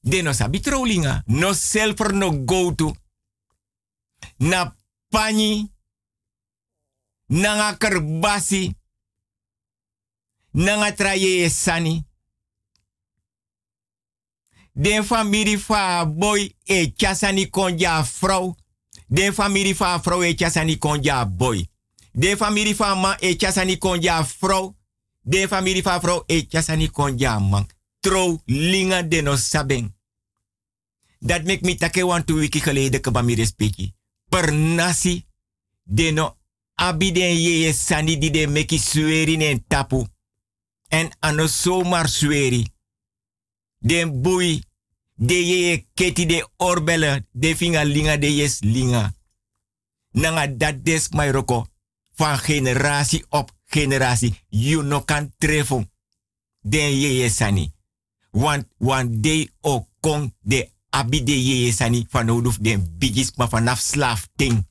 De no sabi trouw linga. No selfer no go to. Na pani. Nanga kerbasi. Nanga traye sani. Den familie fa boy e chasani konja vrouw. Den familie fa vrouw e chasani konja boy. Den familie fa man e chasani konja vrouw. Den familie fa vrouw e chasani konja man. Trouw linga de no sabeng. Dat mek mi take wan two wiki geleden mi respecti. Per nasi de no abi den ye sani di de meki sueri en tapu. En ano zomaar sueri. Den boei. De ye keti de orbelle. De finga linga de yes linga. Nanga dat des my roko. Van generatie op generatie. You no kan treffen. Den ye sani. Want, want de o kong de abi de ye sani. Van oduf den bigis maar vanaf slaaf ting.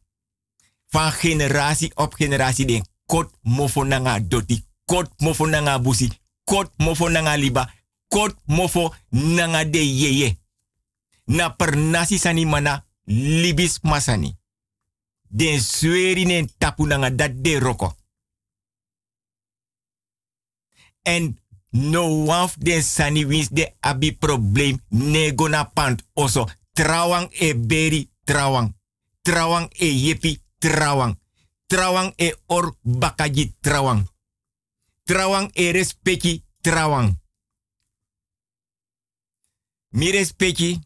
Van generatie op generatie den kot mofo nanga doti. Kot mofo nanga busi. Kot mofo nanga liba kot mofo nanga de yeye. Na per nasi sani mana libis masani. Den sueri nen tapu nanga dat de roko. En no waf den sani wins de abi problem nego na pant oso. Trawang e beri trawang. Trawang e yepi trawang. Trawang e or bakaji trawang. Trawang e respecti trawang. Mi respecti.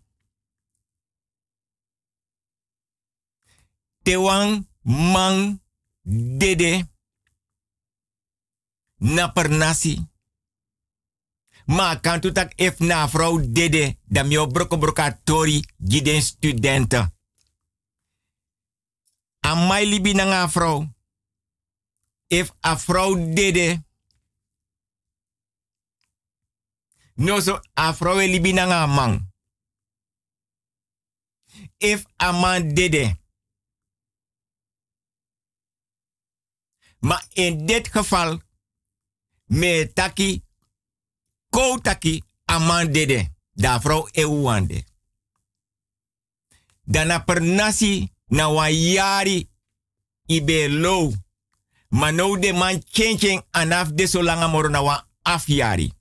Tewang mang dede na nasi. Ma kan tu tak ef na vrouw dede da mio broko broka tori giden studenten. Amai libi na nga vrouw. If a vrouw dede No so afro e libi nanga man. If a man dede. Maar in dit geval, me taki, ko taki, dede. Da vrouw e wande. Dana per nasi na wa yari ibe low. Maar nou de man changing anaf de so langa moro na wa afyari.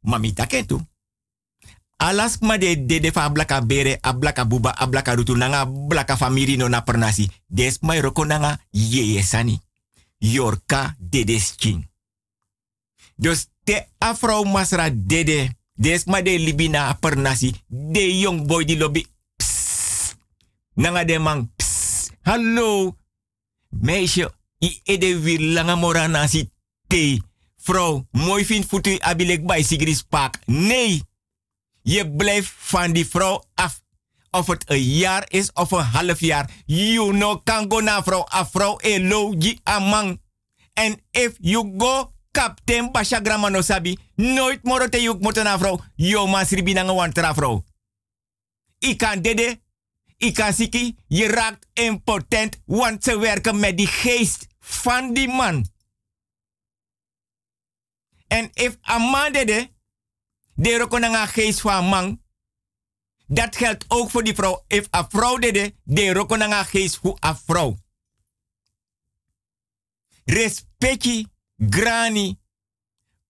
Mami taketu. Alas ma de de de fa blaka bere, a blaka buba, a blaka rutu nanga blaka famiri no na pernasi. Des mai roko nanga yeye sani. Yorka dedes king. Dus te afro masra dede. Des ma de libina pernasi. De young boy di lobby. Psst. Nanga de man. Hallo. Meisje. I ede wir langa nasi. Te. Vrouw, mooi vindt voet abilek bij Sigris Park. Nee, je blijft van die vrouw af. Of het een jaar is of een half jaar. You no kan go naar vrouw. A vrouw elo ji amang. En if you go kapten basha grama no sabi. Nooit moro te yuk moto na vrouw. Yo mas ribi na wantra vrouw. Ik kan dede. Ik kan siki. Je raakt impotent. Want ze werken met die geest van die man. En if a man dede, de rokonanga geest van man, dat geldt ook voor die vrouw. If a vrouw dede, de rokonanga geest voor a vrouw. Respecti, grani,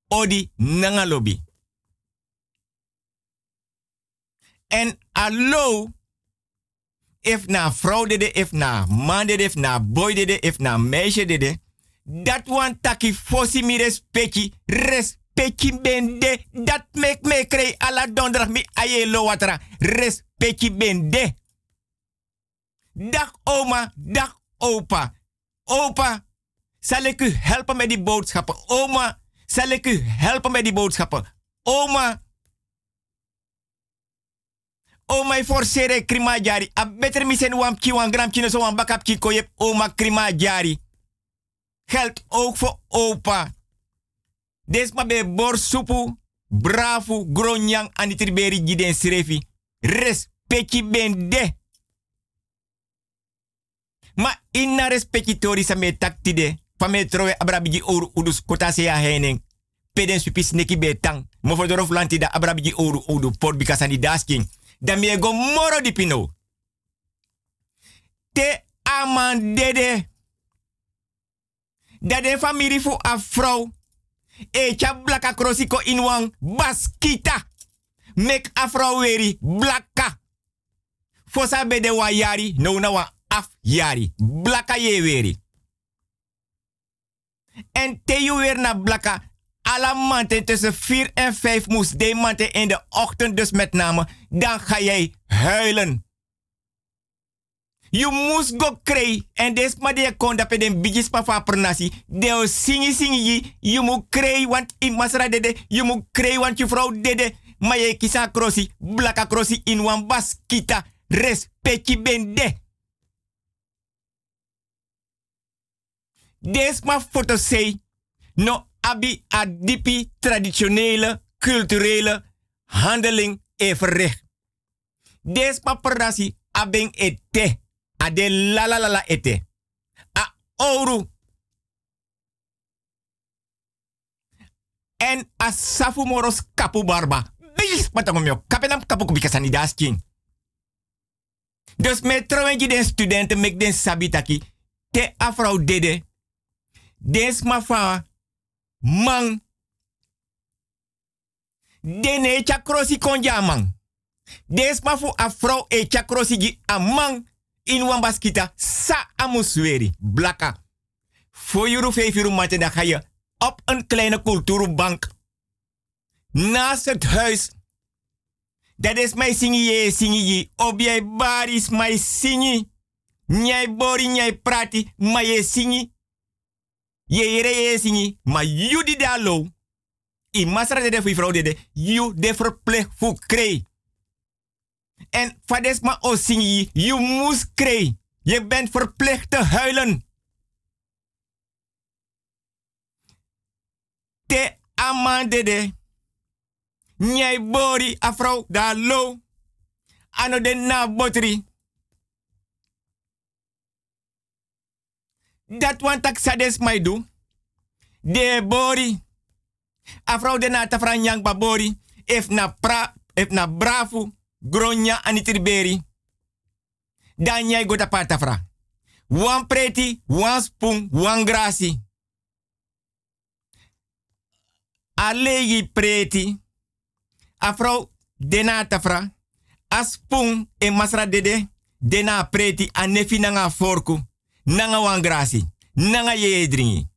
odi nangalobi. En allo, if na vrouw dede, if na man dede, if na boy dede, if na meisje dede, dat wan taki fosi mi respecti, respecti bende, dat mek me krei ala donderdag mi aye lo watra, respecti bende. Dag oma, dag opa. Opa, zal ik u helpen met die boodschappen. Oma, zal ik u helpen met die boodschappen. Oma, Oma forcere krima jari. A beter mi sen wam ki wan gram kino so wan bakap ki koyep oma krima jari. Geldt ook voor opa. Des ma be bor supu, bravo, gronyang, anitriberi giden srefi. Respecti ben de. Ma inna respecti tori sa me taktide. Pa me trowe abrabigi oru udus kota se ya hening. Peden supis neki betang. Mo for dorof lantida abrabigi oru udu por bikasani dasking. Dan me go moro di pino. Te aman dede. Dat de familie fu a vrouw. E cha blaka krosiko inwang baskita. Mek a vrouw weri blaka. Fosa be de wa yari, no na wa af yari. Blaka ye weri. En te je weer naar blaka. Alle maanden tussen 4 en 5 moest de maanden in de ochtend dus met name. Dan ga jij huilen. Je moest go krei. En des maar de kon dat den bijis pa fa pronasi. De singi singi je. Je moet krei want i masra dede. Je moet krei want je vrouw dede. Maar je kisa krosi. Blaka krosi in wan bas kita. Respecti ben de. Des maar foto say. No abi a dipi traditionele, culturele handeling e verricht. Des pa perdasi abeng ete. A de la la la la ete. A oru. En a safu moros kapu barba. Patangomyo. Kapenam kapu kubikasani dasking. Dus met trouwens den studenten mek den sabitaki. Te afrouw dede. Des ma fa man. Dene cha krosi konja man. Des ma fu afro e cha krosi gi a man in wan baskita sa amusweri blaka. Voor juru vijf uur maanden dan ga je op een kleine cultuurbank naast het huis. Dat is mijn singi je singi je. Op jij baris mijn singi. Nyai bori nyai prati, maar je singi. Je yere je singi, maar you di alo. I masra de vrouw de you de verplicht voor kree. En fades ma o singi, you moest kree. Je bent verplicht te huilen. Te amande de. Nyai bori afro da lo. Ano de na botri. Dat want tak sades mai do. De bori. Afro de na tafra nyang babori. If na pra, if na bravo. Gronya anitriberi. Dan nyai go da. Wan preti, wan spoon, wan grasi. Alegi preti. Afro dena tafra. Aspung e masra dede. Dena preti anefi nanga forku. Nanga wan grasi. Nanga ye dringi.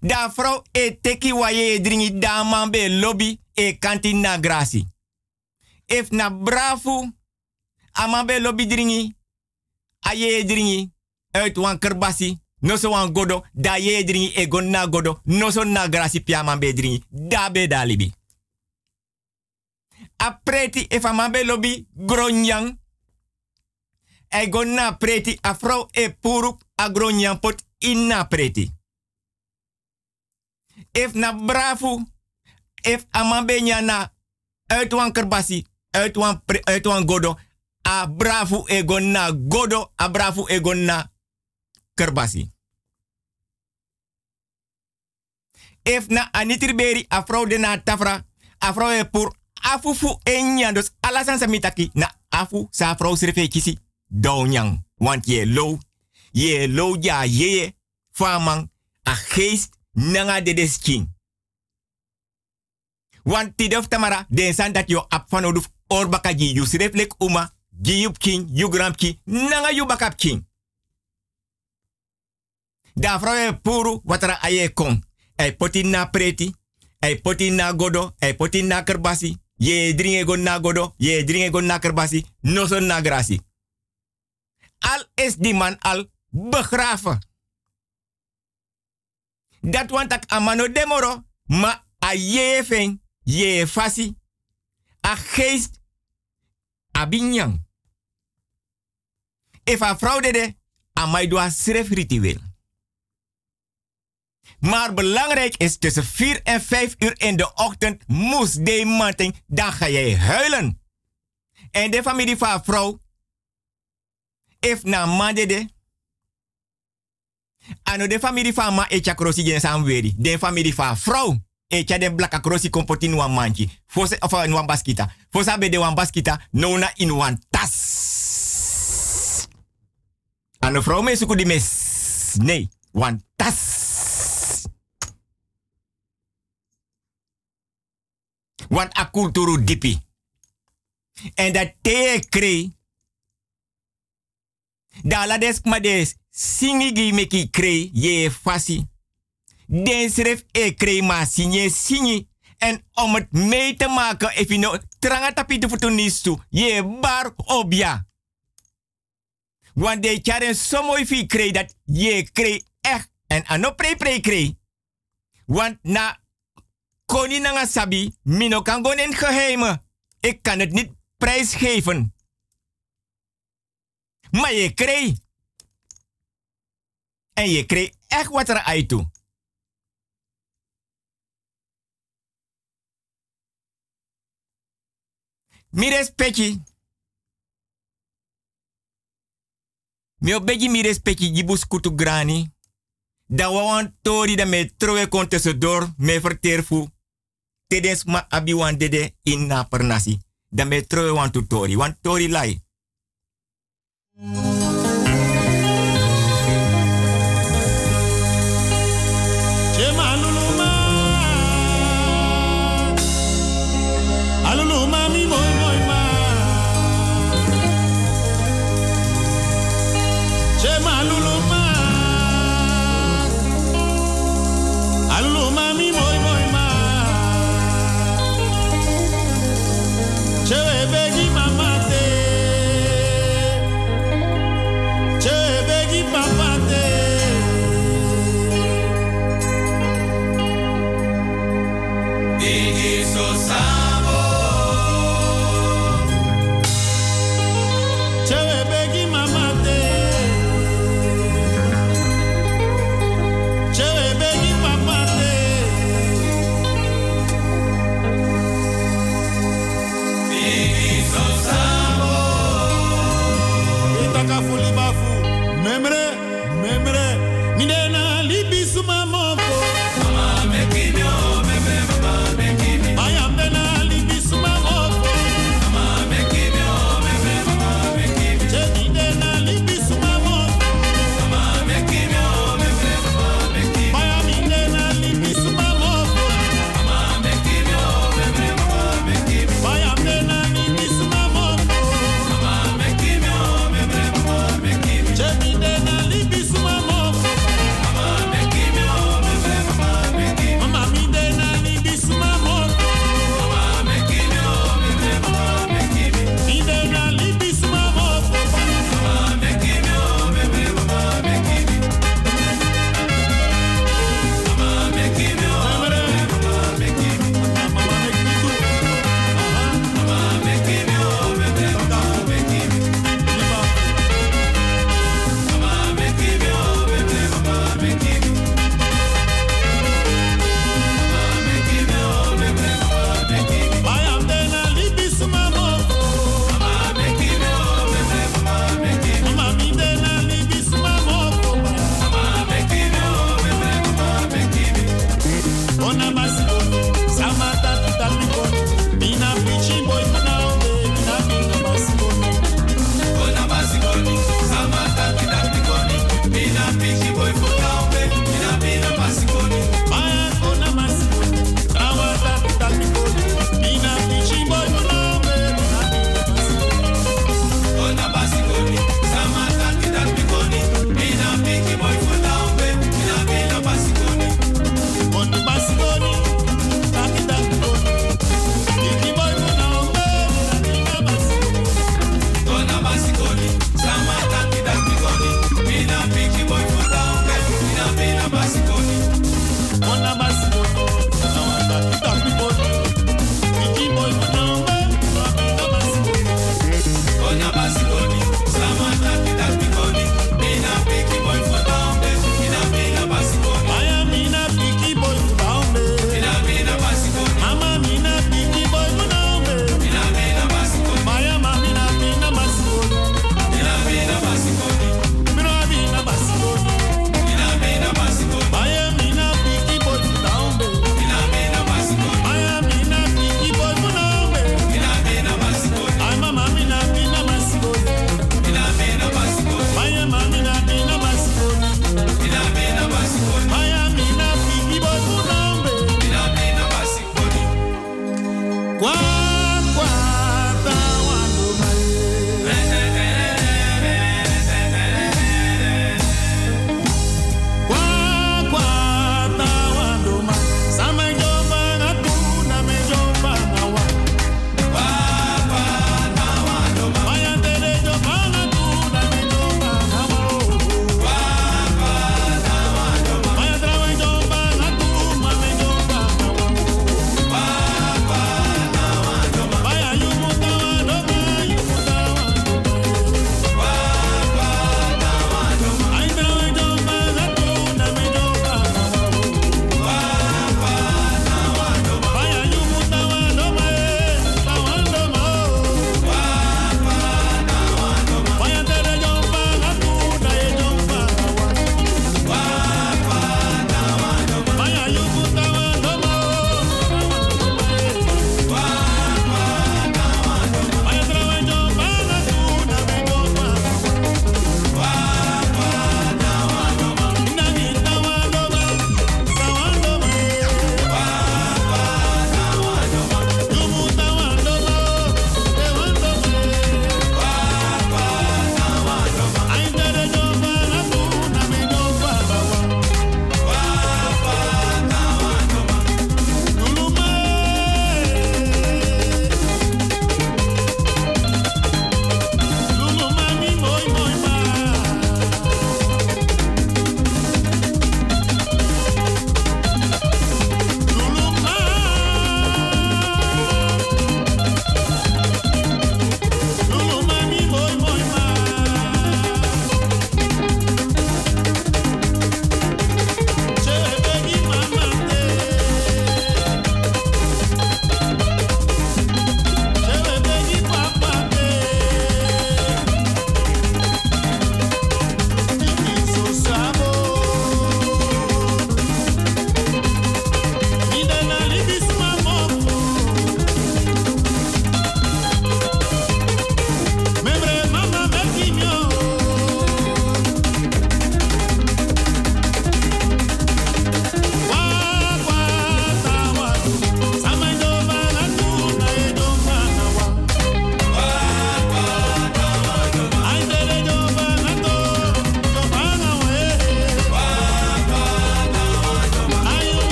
Da vrouw e teki wa ye dringi da lobby e kanti na grasi. If na bravo aman be lobby dringi. A ye dringi. Uit kerbasi. No so godo. Da dringi e na godo. No so na grasi pia be dringi. Da be da libi. A preti if a man be lobby gronyang. E gon preti a vrouw e puru a gronyang pot in na preti. If na bravo. If a man be nyana. Uit kerbasi. Uit wan, uit wan godo. A bravo e gon na godo. A bravo e gon na kerbasi. If na anitriberi a vrouw de na tafra. A e pur afufu enya. Dus alasan samitaki na afu sa vrouw srefe kisi. Donyang. Want je lo. Je lo ja ye. Famang. A geest. Nanga de desking. Want tidof tamara. Den san dat yo ap. Orbaka ji. You sreflek uma. Gi yup king. You gram. Nanga king. Da vrouw e puru watara aye kom. Ei poti na preti. Ei poti na godo. Ei poti na kerbasi. Ye dringe go na godo. Ye dringe go na kerbasi. No so na grasi. Al is die man al begraven. Dat want ak amano demoro, ma a yefen, ye fasi, a geest, a binyang. If a fraude de, a mij doa schrift ritueel. Maar belangrijk is tussen 4 en 5 uur in de ochtend moest de manting, dan ga jij huilen. En de familie van vrouw, if na mande de, ano de familie van ma echa krosi weri, de familie van vrouw, echa den blaka krosi kompoti nuan manchi, fose, of nuan baskita. Fosa be de wan baskita, nona in wan tas. Ano vrouw me suku di mes, nee, wan tas. Want a kulturu dipi. En dat te kree. Da la des ma des singi gi meki kree je fasi. Den schrijf e kree ma sinye singi. En om het mee te maken, if you know, tranga tapi te futunistu, je bar obia. Want de charen so mooi fi kree dat je kree echt. En ano pre pre kree. Want na koni nanga sabi, mino kan gewoon in geheimen. Ik kan het niet prijsgeven. Maar je kreeg. En je kreeg echt wat er uit toe. Mi respecti. Mi obegi mi respecti jibus kutu grani. Da wawan tori da me trowe kon tussendoor me verteerfu. Tedens ma abi wan dede in na pernasi. Da me trowe wan tu tori. Wan tori lai. Chema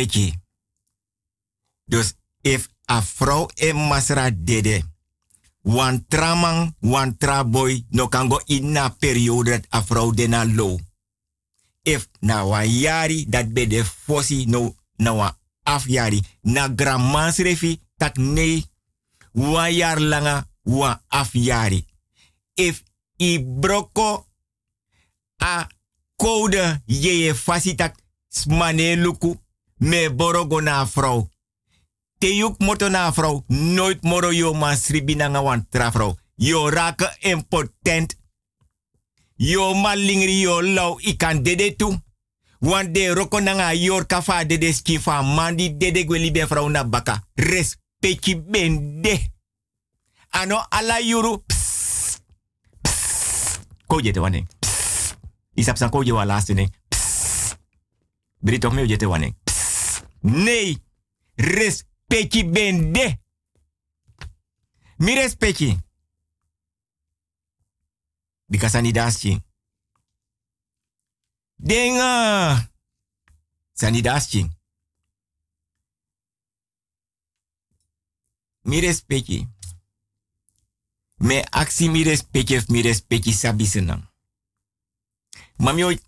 Respecti. Dus if a vrouw masra dede, wan traman, wan traboy, no kan go in na periode dat a vrouw de na low. If na wan yari, dat be de fossi no na wan afjari. Na gramans refi, tak nee, wan jaar langa, wan afjari. If i broko a code je fasi tak smane luku me borogo na vrouw. Te yuk moto na vrouw, nooit moro yo man sribi na nga wan. Yo raken impotent. Yo malingri yo lau ikan dede tu. Wan de roko na yor kafa dede skifa mandi dede gwe libe na baka. Respecti bende. Ano ala yuru. Psst. Te wane. Psst. Isap san ko je wa laatste ne. Psst. Bri toch me je te wane. Psst. Nee. Respecti bende. Mi respecti. Because ani daschi. Denga. Sani daschi. Mi. Me aksi mi respecti of mi respecti sabi senang. Mami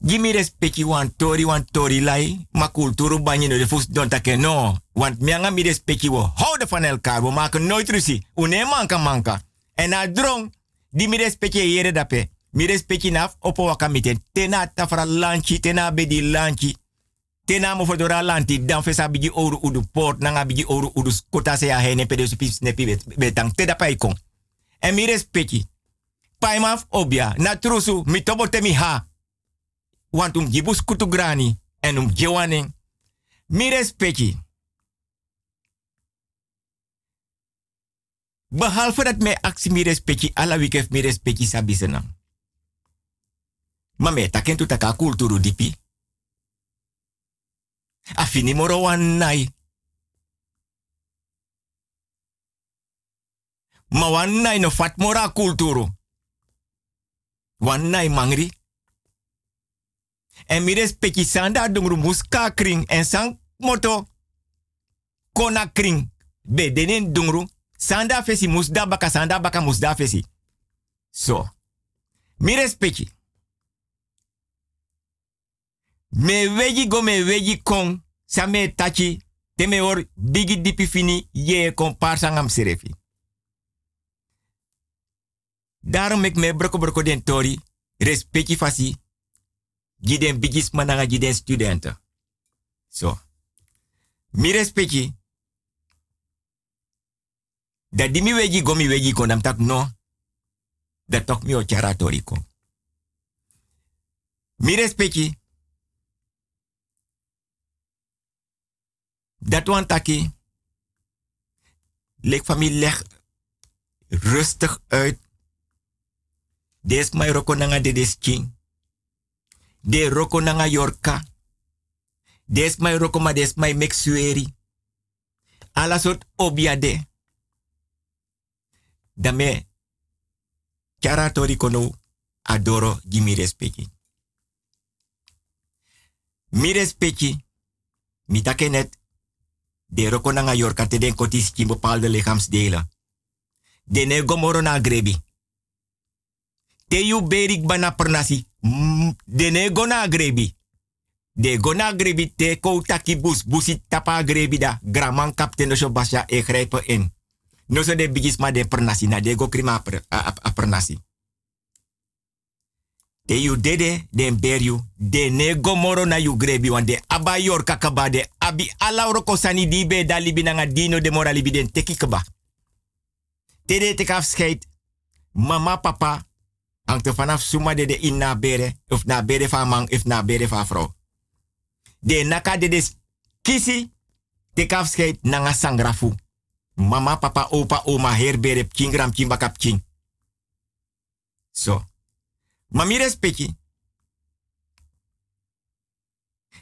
Gimi respecti wan tori wan tori lai, ma kulturu banyi no de fus don take no. Want mianga mi respecti wo houden van elkaar, we maken nooit ruzie. Une manka manka. En na drong, di mi respecti yere dape. Mi respecti naf opo waka miten. Tena tafra lanchi, tena bedi lanchi. Tena mo fodora lanti, dan fesa bigi oru udu port, nanga bigi oru udu skota se ya hene pede betang. Teda pa ikon. En mi respecti. Paimaf obia, na trusu, mi tobo te mi ha. Want um gibus kutu grani en um gewaning. Mi respecti. Behalve dat mij actie mi respecti, ala wikef mi respecti sabi senang. Maar me taken tu taka kulturu dipi. Afini moro wan nai. Ma wan nai no fat mora kulturu. Wan nai mangri. En mi respecti sanda dungru muska kring en sang moto kona kring. Be denen dungru sanda fesi musda baka sanda baka musda fesi. So. Mi respecti. Me weji go me weji kong sa me tachi te me or bigi dipi fini ye kon parsangam serefi. Daarom ik me broko broko den respecti fasi giden bigis mananga giden studenten. So. Mi respecti. Dat di mi weji go mi weji kon tak no. Dat toch mi o chara tori kon. Mi respecti. Dat wan taki. Lek familie leg rustig uit. Des mai roko nanga de des king. De roko nanga yorka. Des mai roko ma des mai meksueri. Obiade. Dame. Kara tori kono adoro respecti. Mi respecti. Mi take net. De roko nanga yorka te den kotis ki bepaalde lichaamsdelen. De ne na grebi. Te yu berik bana pernasi. Mm, de ne gona grebi. De gona grebi te koutaki bus. Busi tapa grebi da. Graman kapten no so basya e grijpen in. No so de bigis ma de pernasi. Na de go krima a, pernasi. Yu dede den beryu. De ne gomoro na yu grebi. Want de aba yor kakaba de abi ala roko sani dibe da libi dino de mora libi den teki de tek afscheid. Mama, papa, hangt er vanaf suma de de in na bere, of na bere van man, of na bere van vrouw. De naka de des kisi, tek afscheid nanga sangrafu. Mama, papa, opa, oma, heer bere, king. So. Mami respecti.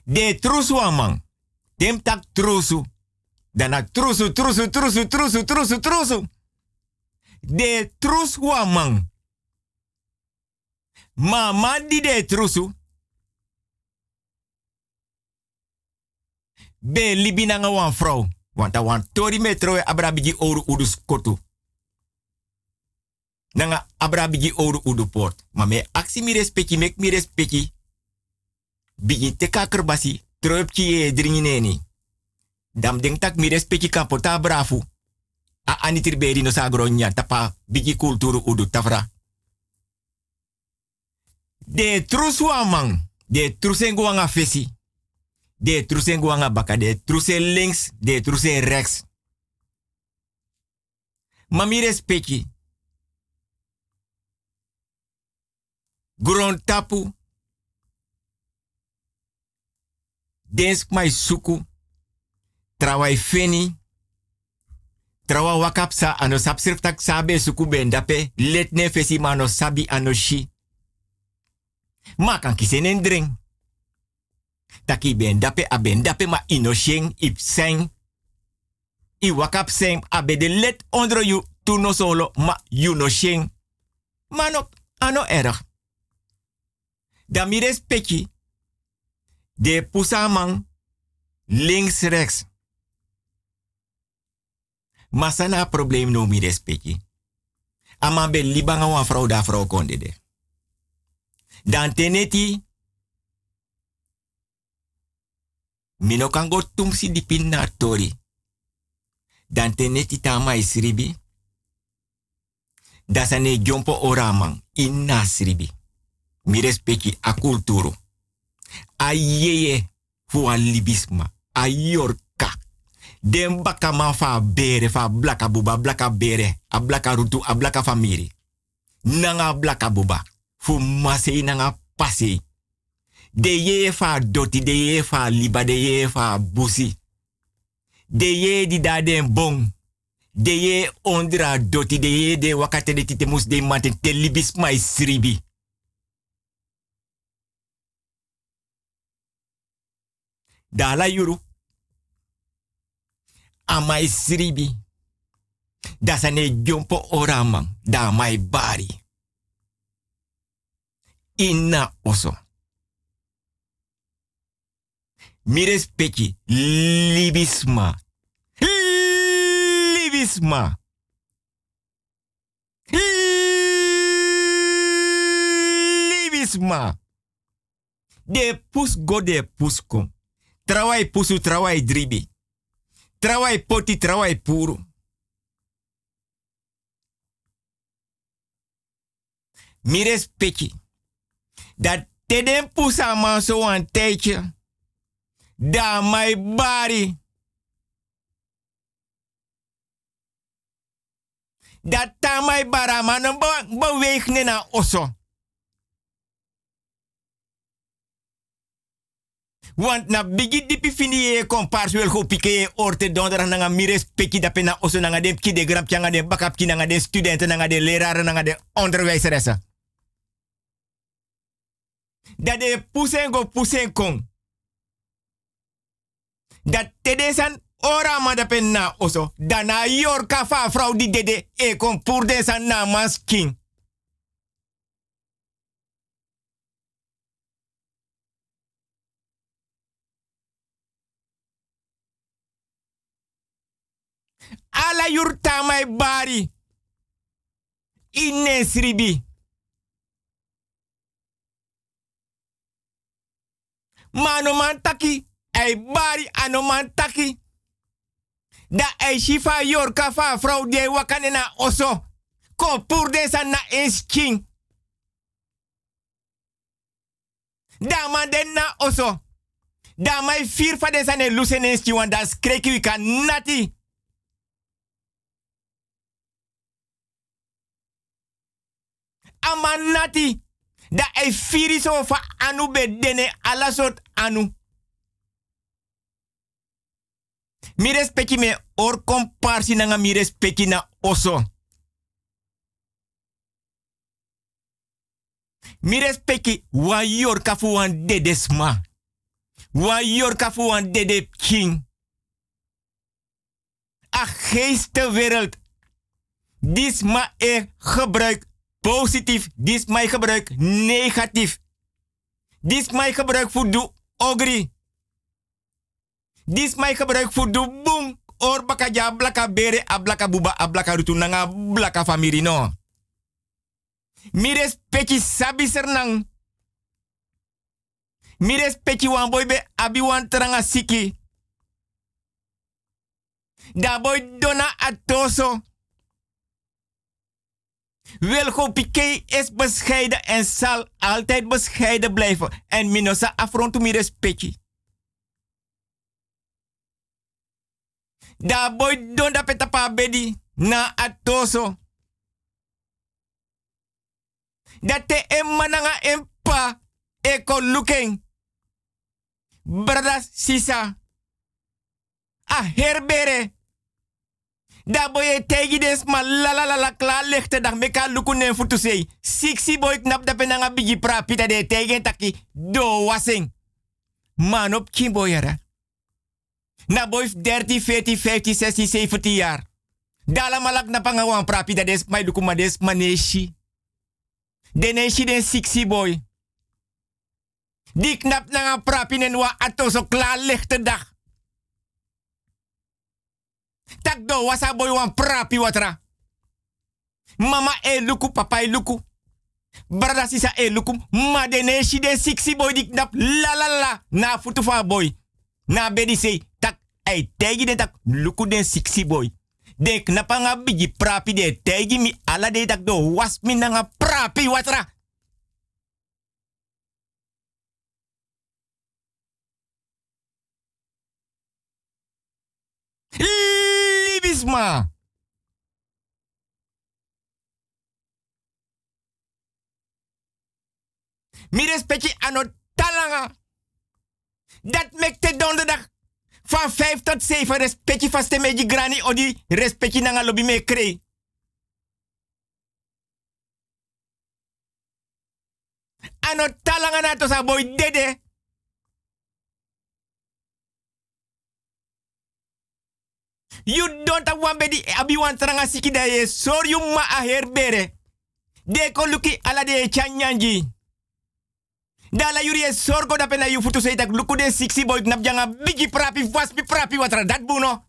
De trusu amang. Dem tak trusu. Dana trusu, trusu, trusu, trusu, trusu, trusu. De trusu amang. Mama di de trusu. be libi nanga wan vrouw. Want a wan tori metro e abrabigi oru udus kotu. Nanga abrabigi oru udu port. Ma me aksi mi respecti, mek mi respecti. Bigi teka kerbasi, tropchi e dringineni. Dam denk tak mi respecti brafu. A anitir beri no sagro nya tapa bigi kulturu udu tafra. De trusu amang, de trusengu anga fesi. De trusengu anga baka, de truse links, de truse rechts. Ma mi respecti. Gron tapu. Densk mai suku. Trawai feni. Trawa wakapsa ano sapsirf tak sabe suku bendape. Let ne fesi mano sabi ano shi. Ma kan kisen drink. Taki bendape a bendape ma ino sheng ip seng. I wakap abe de let ondro you tu no solo ma you no. Mano ano erg. Dan mi. De pusamang links rechts. Masana probleem no mi respecti. Ama be libanga wan vrouw da vrouw konde de. Dan teneti. Mino kan tumsi di tori. Dan teneti tama isribi. Dasane jompo oramang inna sribi. Mi respecti a kulturu. A yeye fu a libisma. A yorka. Den fa bere fa blaka buba blaka bere. A blaka rutu a blaka famiri. Nanga blaka buba. Fu mase nanga pase. De ye fa doti, de ye fa liba, de ye fa busi. De ye di da den bon. De ye ondra doti, de ye de wakate de tite mus de mante te libis mai sribi. Dala yuru. Amai sribi. Dasane jompo oraman. Da mai bari. Inna oso. Mi respecti libisma. Libisma. Libisma. De pus go de pus kom. Trawai pusu trawai dribi. Trawai poti trawai puru. Mi respecti. Dat teden pusa man so een tijdje. Da mai bari. Dat ta mai bara man een beweeg na osso. Want na bigi dipi fini e kompars wel go pike e orte dondra nanga mires peki da pena osso nanga de ki de grap nanga de bakap ki nanga de studenten nanga de leraren nanga de onderwijzeressen. Dat de pusen go pusen kon. Dat tedesan ora ma da penna oso. Dana yorka fa vrouw di dede e kon pour den san namans king. Ala yurta mai bari. Inesribi. Mano man taki, ei bari ano man taki. Da ei shifa yorka fa vrouw die wakane na oso. Kom pour de na king. Da man den na oso. Da mai vier fa de san e lusen skreki wika nati. Aman nati. Da e firi so fa anu be dene ala sort anu. Mi respecti me or komparsi nanga mi respecti na oso. Mi respecti wa yor kafu wan dede sma. Wa yor kafu wan dede king. A. Dis ma e gebruik positief. Dis mij gebruik negatief. Dis mij gebruik voor de ogri. Dis mij gebruik voor de boom. Or baka ja blaka bere, a blaka buba, a blaka rutu nanga blaka famiri no. Mires peki sabi sernang. Mires peki wan boy be abi wan tranga siki. Da boy dona atoso. Wilgo Piqué is bescheiden en zal altijd bescheiden blijven. En minosa afrontu mi respecti. Da boy don da petapa bedi na atoso. Dat te emananga empa eko looking. Brada sisa. A herbere. Da boy tegi des ma la la la la kla dag meka luku nen futu sei. Siksi boy knap da penanga bigi pra pita de tegi taki do wasing. Man op kimbo yara. Na boy 30, 40, 50, 60, 70 jaar. Dala malak na pangawan prapi da des mai luku mades maneshi. Deneshi den siksi boy. Die knap na prapi nen wa ato so kla lichte dag. Tak do wasa boy wan prapi watra. Mama e luku, papa e luku. Brada sisa e luku. Ma de ne shi den siksi boy dik nap la la la. Na futu fa boy. Na bedi say tak ay tegi de tak luku den siksi boy. Den knapa nga bigi prapi de tegi mi ala de tak do was mi nga prapi watra. Libisma. Mi respecti ano talanga. Dat mekte donderdag van 5 tot 7 respecti vaste meji grani odi respecti nanga lobby me kree. Ano talanga na to sa boy dede. You don't one bedi abi wan tranga siki da ye sor you ma a herbere. De ko luki ala de chanyanji. Dala yuri e sorgo da pena yu futu seitak luku de siksi boy knap janga bigi prapi vaspi prapi watra dat buno.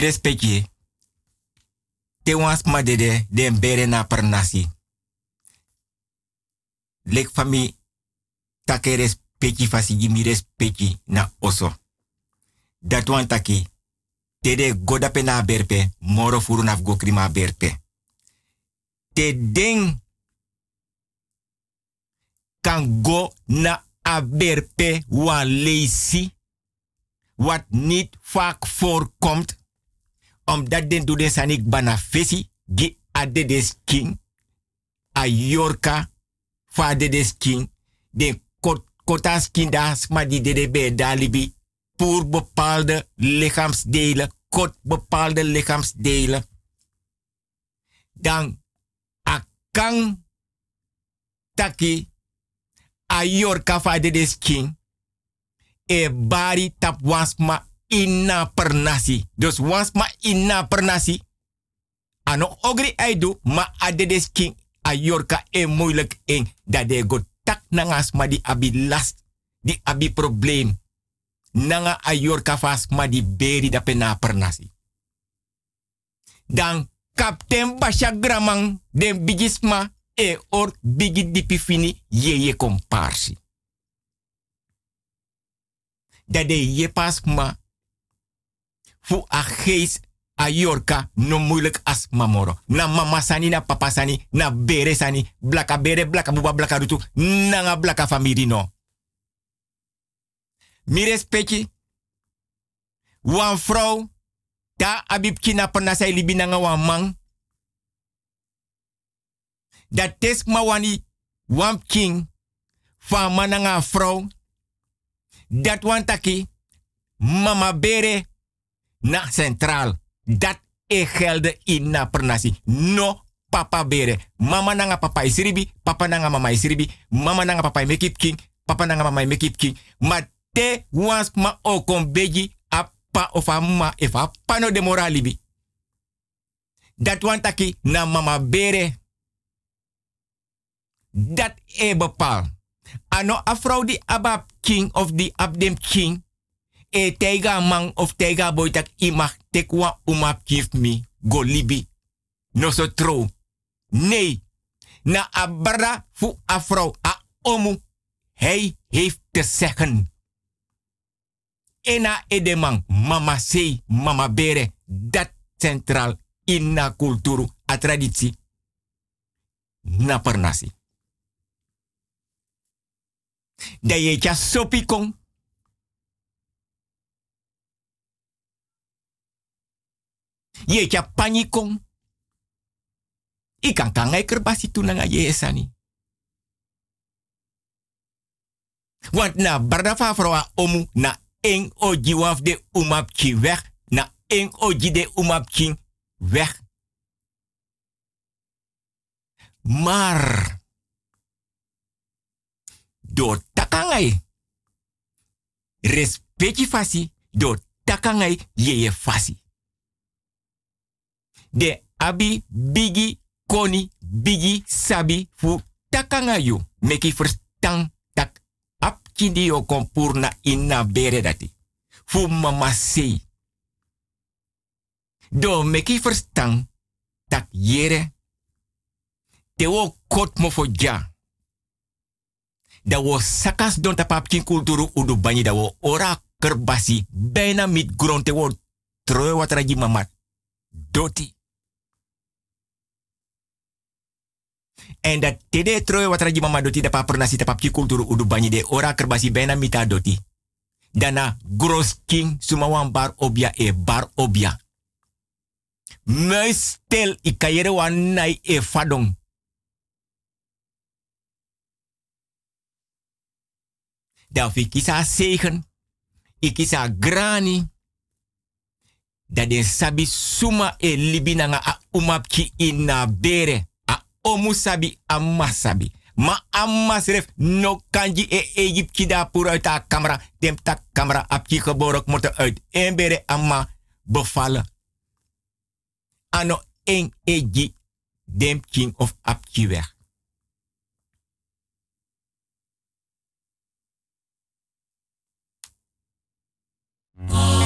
Mi. Te wans ma dede den bere na per nasi. Lek fami take fasi na oso. Dat wan taki. Tede godape na berpe, moro furu na go krima berpe. Te ding kan go na a berpe wan leisi. Wat niet vaak voorkomt. Omdat den doe den sanik bana fesi. Gi ade des king. A yorka. Fa de des king. Den kot, kotas kindas ma di de be dalibi. Voor bepaalde lichaamsdelen. Kot bepaalde lichaamsdelen. Dan a taki a yorka de des e bari tap inna per nasi. Dus wasma inna per nasi. Ano ogri aidu ma adedes king a yorka e moeilijk in. Dat de tak nangas ma di abi last. Di abi probleem. Nanga a yorka fas ma di beri da pena per nasi. Dan kapten Basha Gramang den bigisma e or bigi dipi fini ye ye komparsi dat je pas ma fu a yorka no moeilijk as mamoro. Na mama sani, na papa sani, na bere sani, blaka bere, blaka buba, blaka rutu, nanga blaka famiri no. Mi respecti, wan vrouw, ta abib perna say libi nanga wan man. Dat tes ma wani, wan king, van mananga vrouw, dat wan taki, mama bere na centraal. Dat e gelde in na pernasi. No papa bere. Mama nanga papa isribi, papa nanga mama isribi, mama nanga papa make king, papa nanga mama make king. Ma te wans ma o kon beji a pa of a ma if pano de moralibi. Dat wan taki na mama bere. Dat e bepaal. Ano a vrouw die abab king of die abdem king. E teiga man of teiga boy tak imag tekwa umap give me go libi. No so tro. Nee. Na abra fu a vrouw a omu. Hij heeft te zeggen. Ena edeman mama sei mama bere. Dat centraal in na kulturu a traditie. Na pernasi. Da je sopi kong. Je tja pani kong. Ikan kan ngai kerbasi tu nanga ye esani. Want na barda omu na eng oji waf de umap ki weg. Na eng oji de umap weg. Maar do takangai. Respecti fasi, do takangai yeye fasi. De abi bigi koni bigi sabi fu takangayu. Meki verstang tak ap kindi yo kompurna inna bere dati. Fu mama sei. Do meki verstang tak yere. Te wo kot mo fo ja da wo sakas don tapap kin kulturu udu banyi da wo ora kerbasi bijna mit grond te wo troe wat mamat doti en dat tede troe wat ragi mamat doti da pa pernasi tapap kulturu udu banyi de ora kerbasi bijna mita doti. Dana gros king sumawan bar obia e bar obia. Meestel ikayere wan nai e fadong. Dan fi kisa zegen, ikisa grani, dat den sabi suma e libinanga a umapki ina bere, a omu sabi amma sabi. Ma amma sref no kanji e Egypt kida pura uit camera, dem tak camera apki geborok moeten uit en bere amma bevallen. Ano en egi dem king of apki weg. Maisa,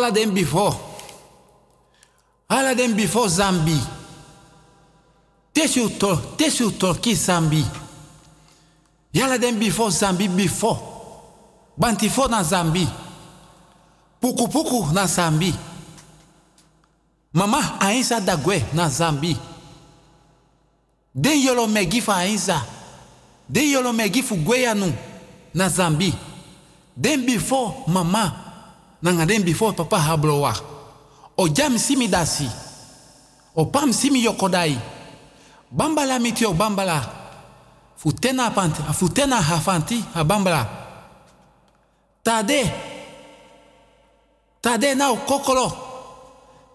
hala den before. Hala den before Zambi. Tesu to, tesu to ki Zambi. Yala den before Zambi before. Bantifo na Zambi. Puku puku na Zambi. Mama ainsa dagwe na Zambi. Den yolo megi fa ainsa. Den yolo megi fu gweyanu na Zambi. Den before mama. Nanga den before papa hablowa. O jam simi dasi. O pam simi yokodai. Bambala miti o bambala. Futena panti, futena hafanti ha bambala. Tade. Tade na o kokolo.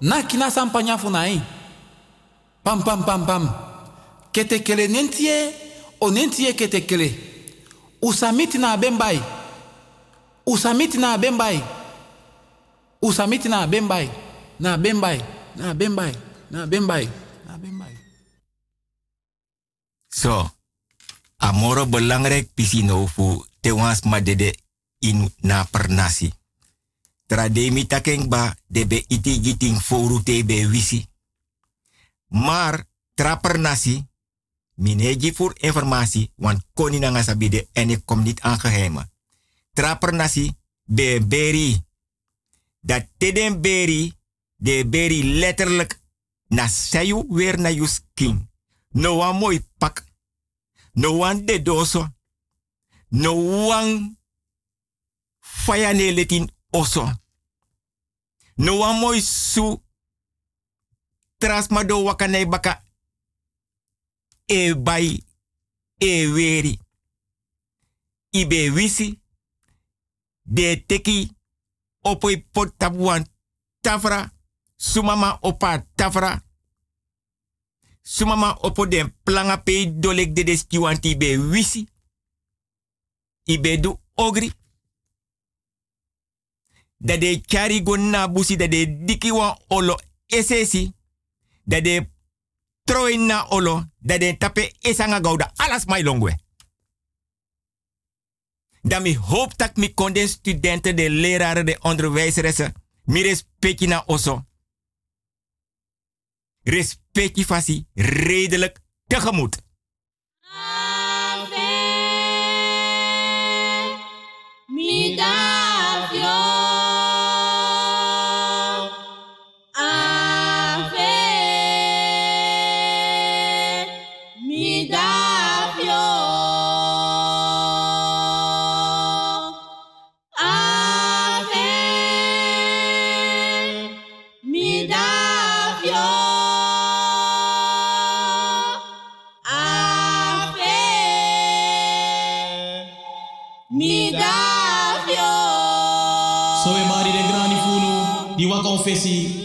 Na kina sampanya funai. Pam pam pam pam. Kete kele nentie o nentie kete kele. Usamiti na bembai. Usamiti na bembai. Usamiti na bembai. Na bembai. Na bembai. Na bembai. Na bembai. So, amoro belangrijk pisino fu te wans ma dede in na per nasi. Tra de mi takeng ba de be iti giting foru te be wisi. Maar tra per nasi, minegi voor informatie, want koni na sabide en ik kom niet aan geheimen. Be beri. Dat te den beri, de beri letterlijk na sayu weer na je. No wan mooi pak. No wan de doso. No wan fayane letin oso. No wan mooi su. Trasmado wakane baka. E bai. E weri. Ibe wisi. De teki. Opoi pot tabuan tafra. Sumama opa tafra. Sumama opo den planga pe dolek de deski wanti be wisi. Ibe du ogri. Dat de kari go na busi dat de diki wan olo esesi. Dat de na olo. Dat de tape esanga gauda. Alas mai longwe. Dan mi hoop dat mi de studenten, de leraren, de onderwijzeressen. Mi respecti na oso respectie fasi redelijk tegemoet. Mi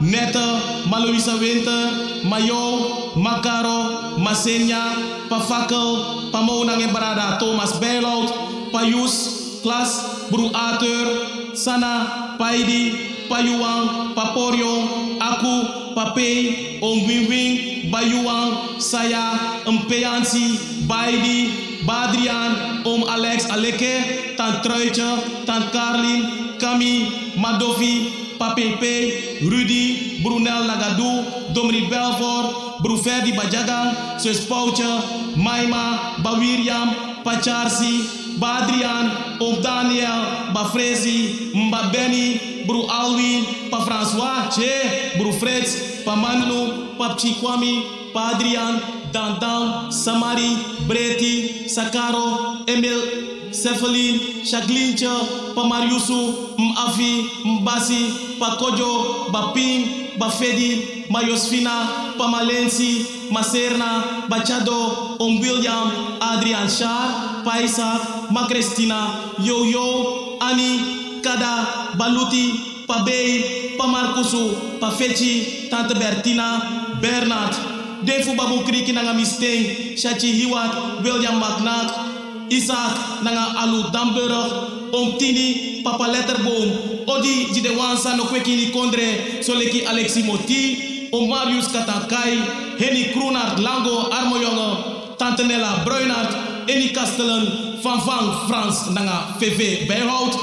Netta, Maloisa Winter, Mayo, Makaro, Masenya, Pafakel, Pamonang en Brada, Thomas Bijlout, Payus, Klas, Bru Ater, Sana, Paidi, Payuang, Paporio, Aku, Papei, Ongwingwing, Bayuang, Saya, Mpeansi, Baidi, Badrian, Om Alex Aleke, Tant Truitje, Tant Carlin, Kami, Madovi, Papepe, Rudy, Brunel Nagadou, Dominique Belfort, Bruferdi Bajagang, Sus Pouche, Maima, Bawiriam, Pacharsi, Badrian, Om Daniel, Bafrezi, Mba Benny, Bru Alwin, Pa François, Che, Bru Fritz, Pa Manlu, Pa Chikwami, Pa Adrian, Dandan, Samari, Breti, Sakaro, Emil, Cephalin, Chaglincha, Pa Mariusu, Mafi, Mbasi, Pa Kojo, Bapin, Bafedi, Mayosfina, Pa Malensi, Maserna, Bachado, Om William, Adrian Shar, Pa Isaac, Ma Cristina, Yo Yo, Ani, Kada, Baluti, Pa Bay, pa Marcusu, pa Fechi, tante Bertina, Bernard. Defu babu kriki nanga misteng, Shachi Hiwat, William McNack, Isaac nanga Alu Damburg, Om Tini, Papa Letterboom, Odi di de wansa no kweki ni kondre, Soleki Alexi Moti, Katankai, Henny Kroenart Lango Armojonge, Tante Nella Bruinart, Eni Kastelen, Van Van Frans nanga VV Bijhout,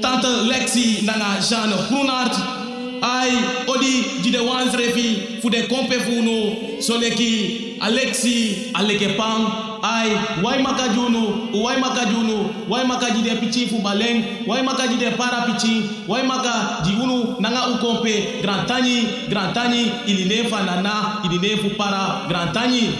Tante Lexi nanga Jeanne Groenart, Ai, odi di de wans refi fu de kompe fu no soleki Alexi aleke pang. Ai wai maka junu wai maka junu wai maka di de pichi fu baleng wai maka di de para pichi wai maka di unu nanga u kompe grand tani grand tani ili ne fa nana ili ne fu para grand tani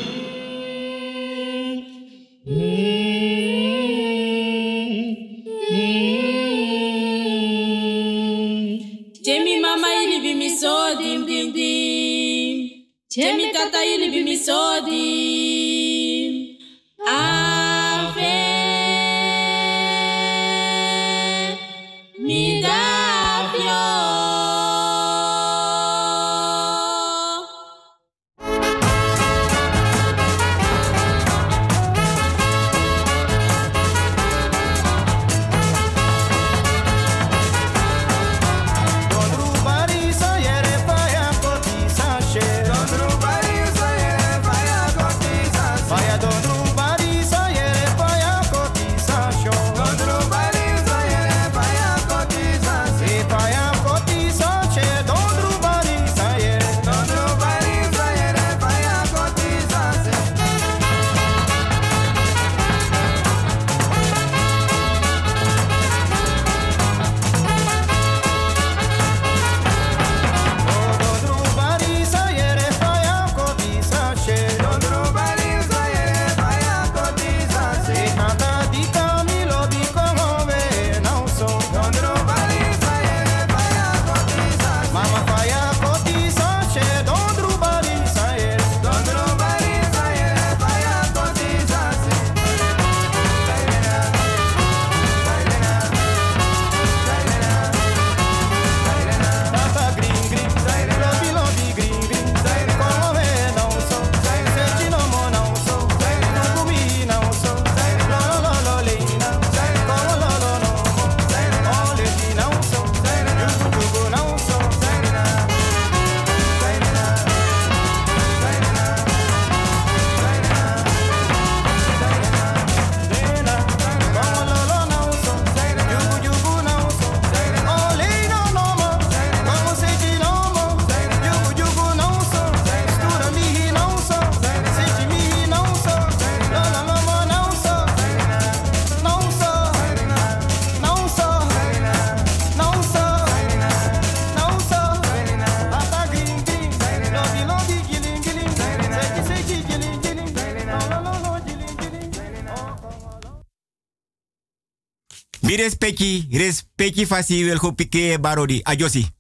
Chemi kata ili bimisodi. Respecti, respecti fasi wil go pike barodi. Ajosi.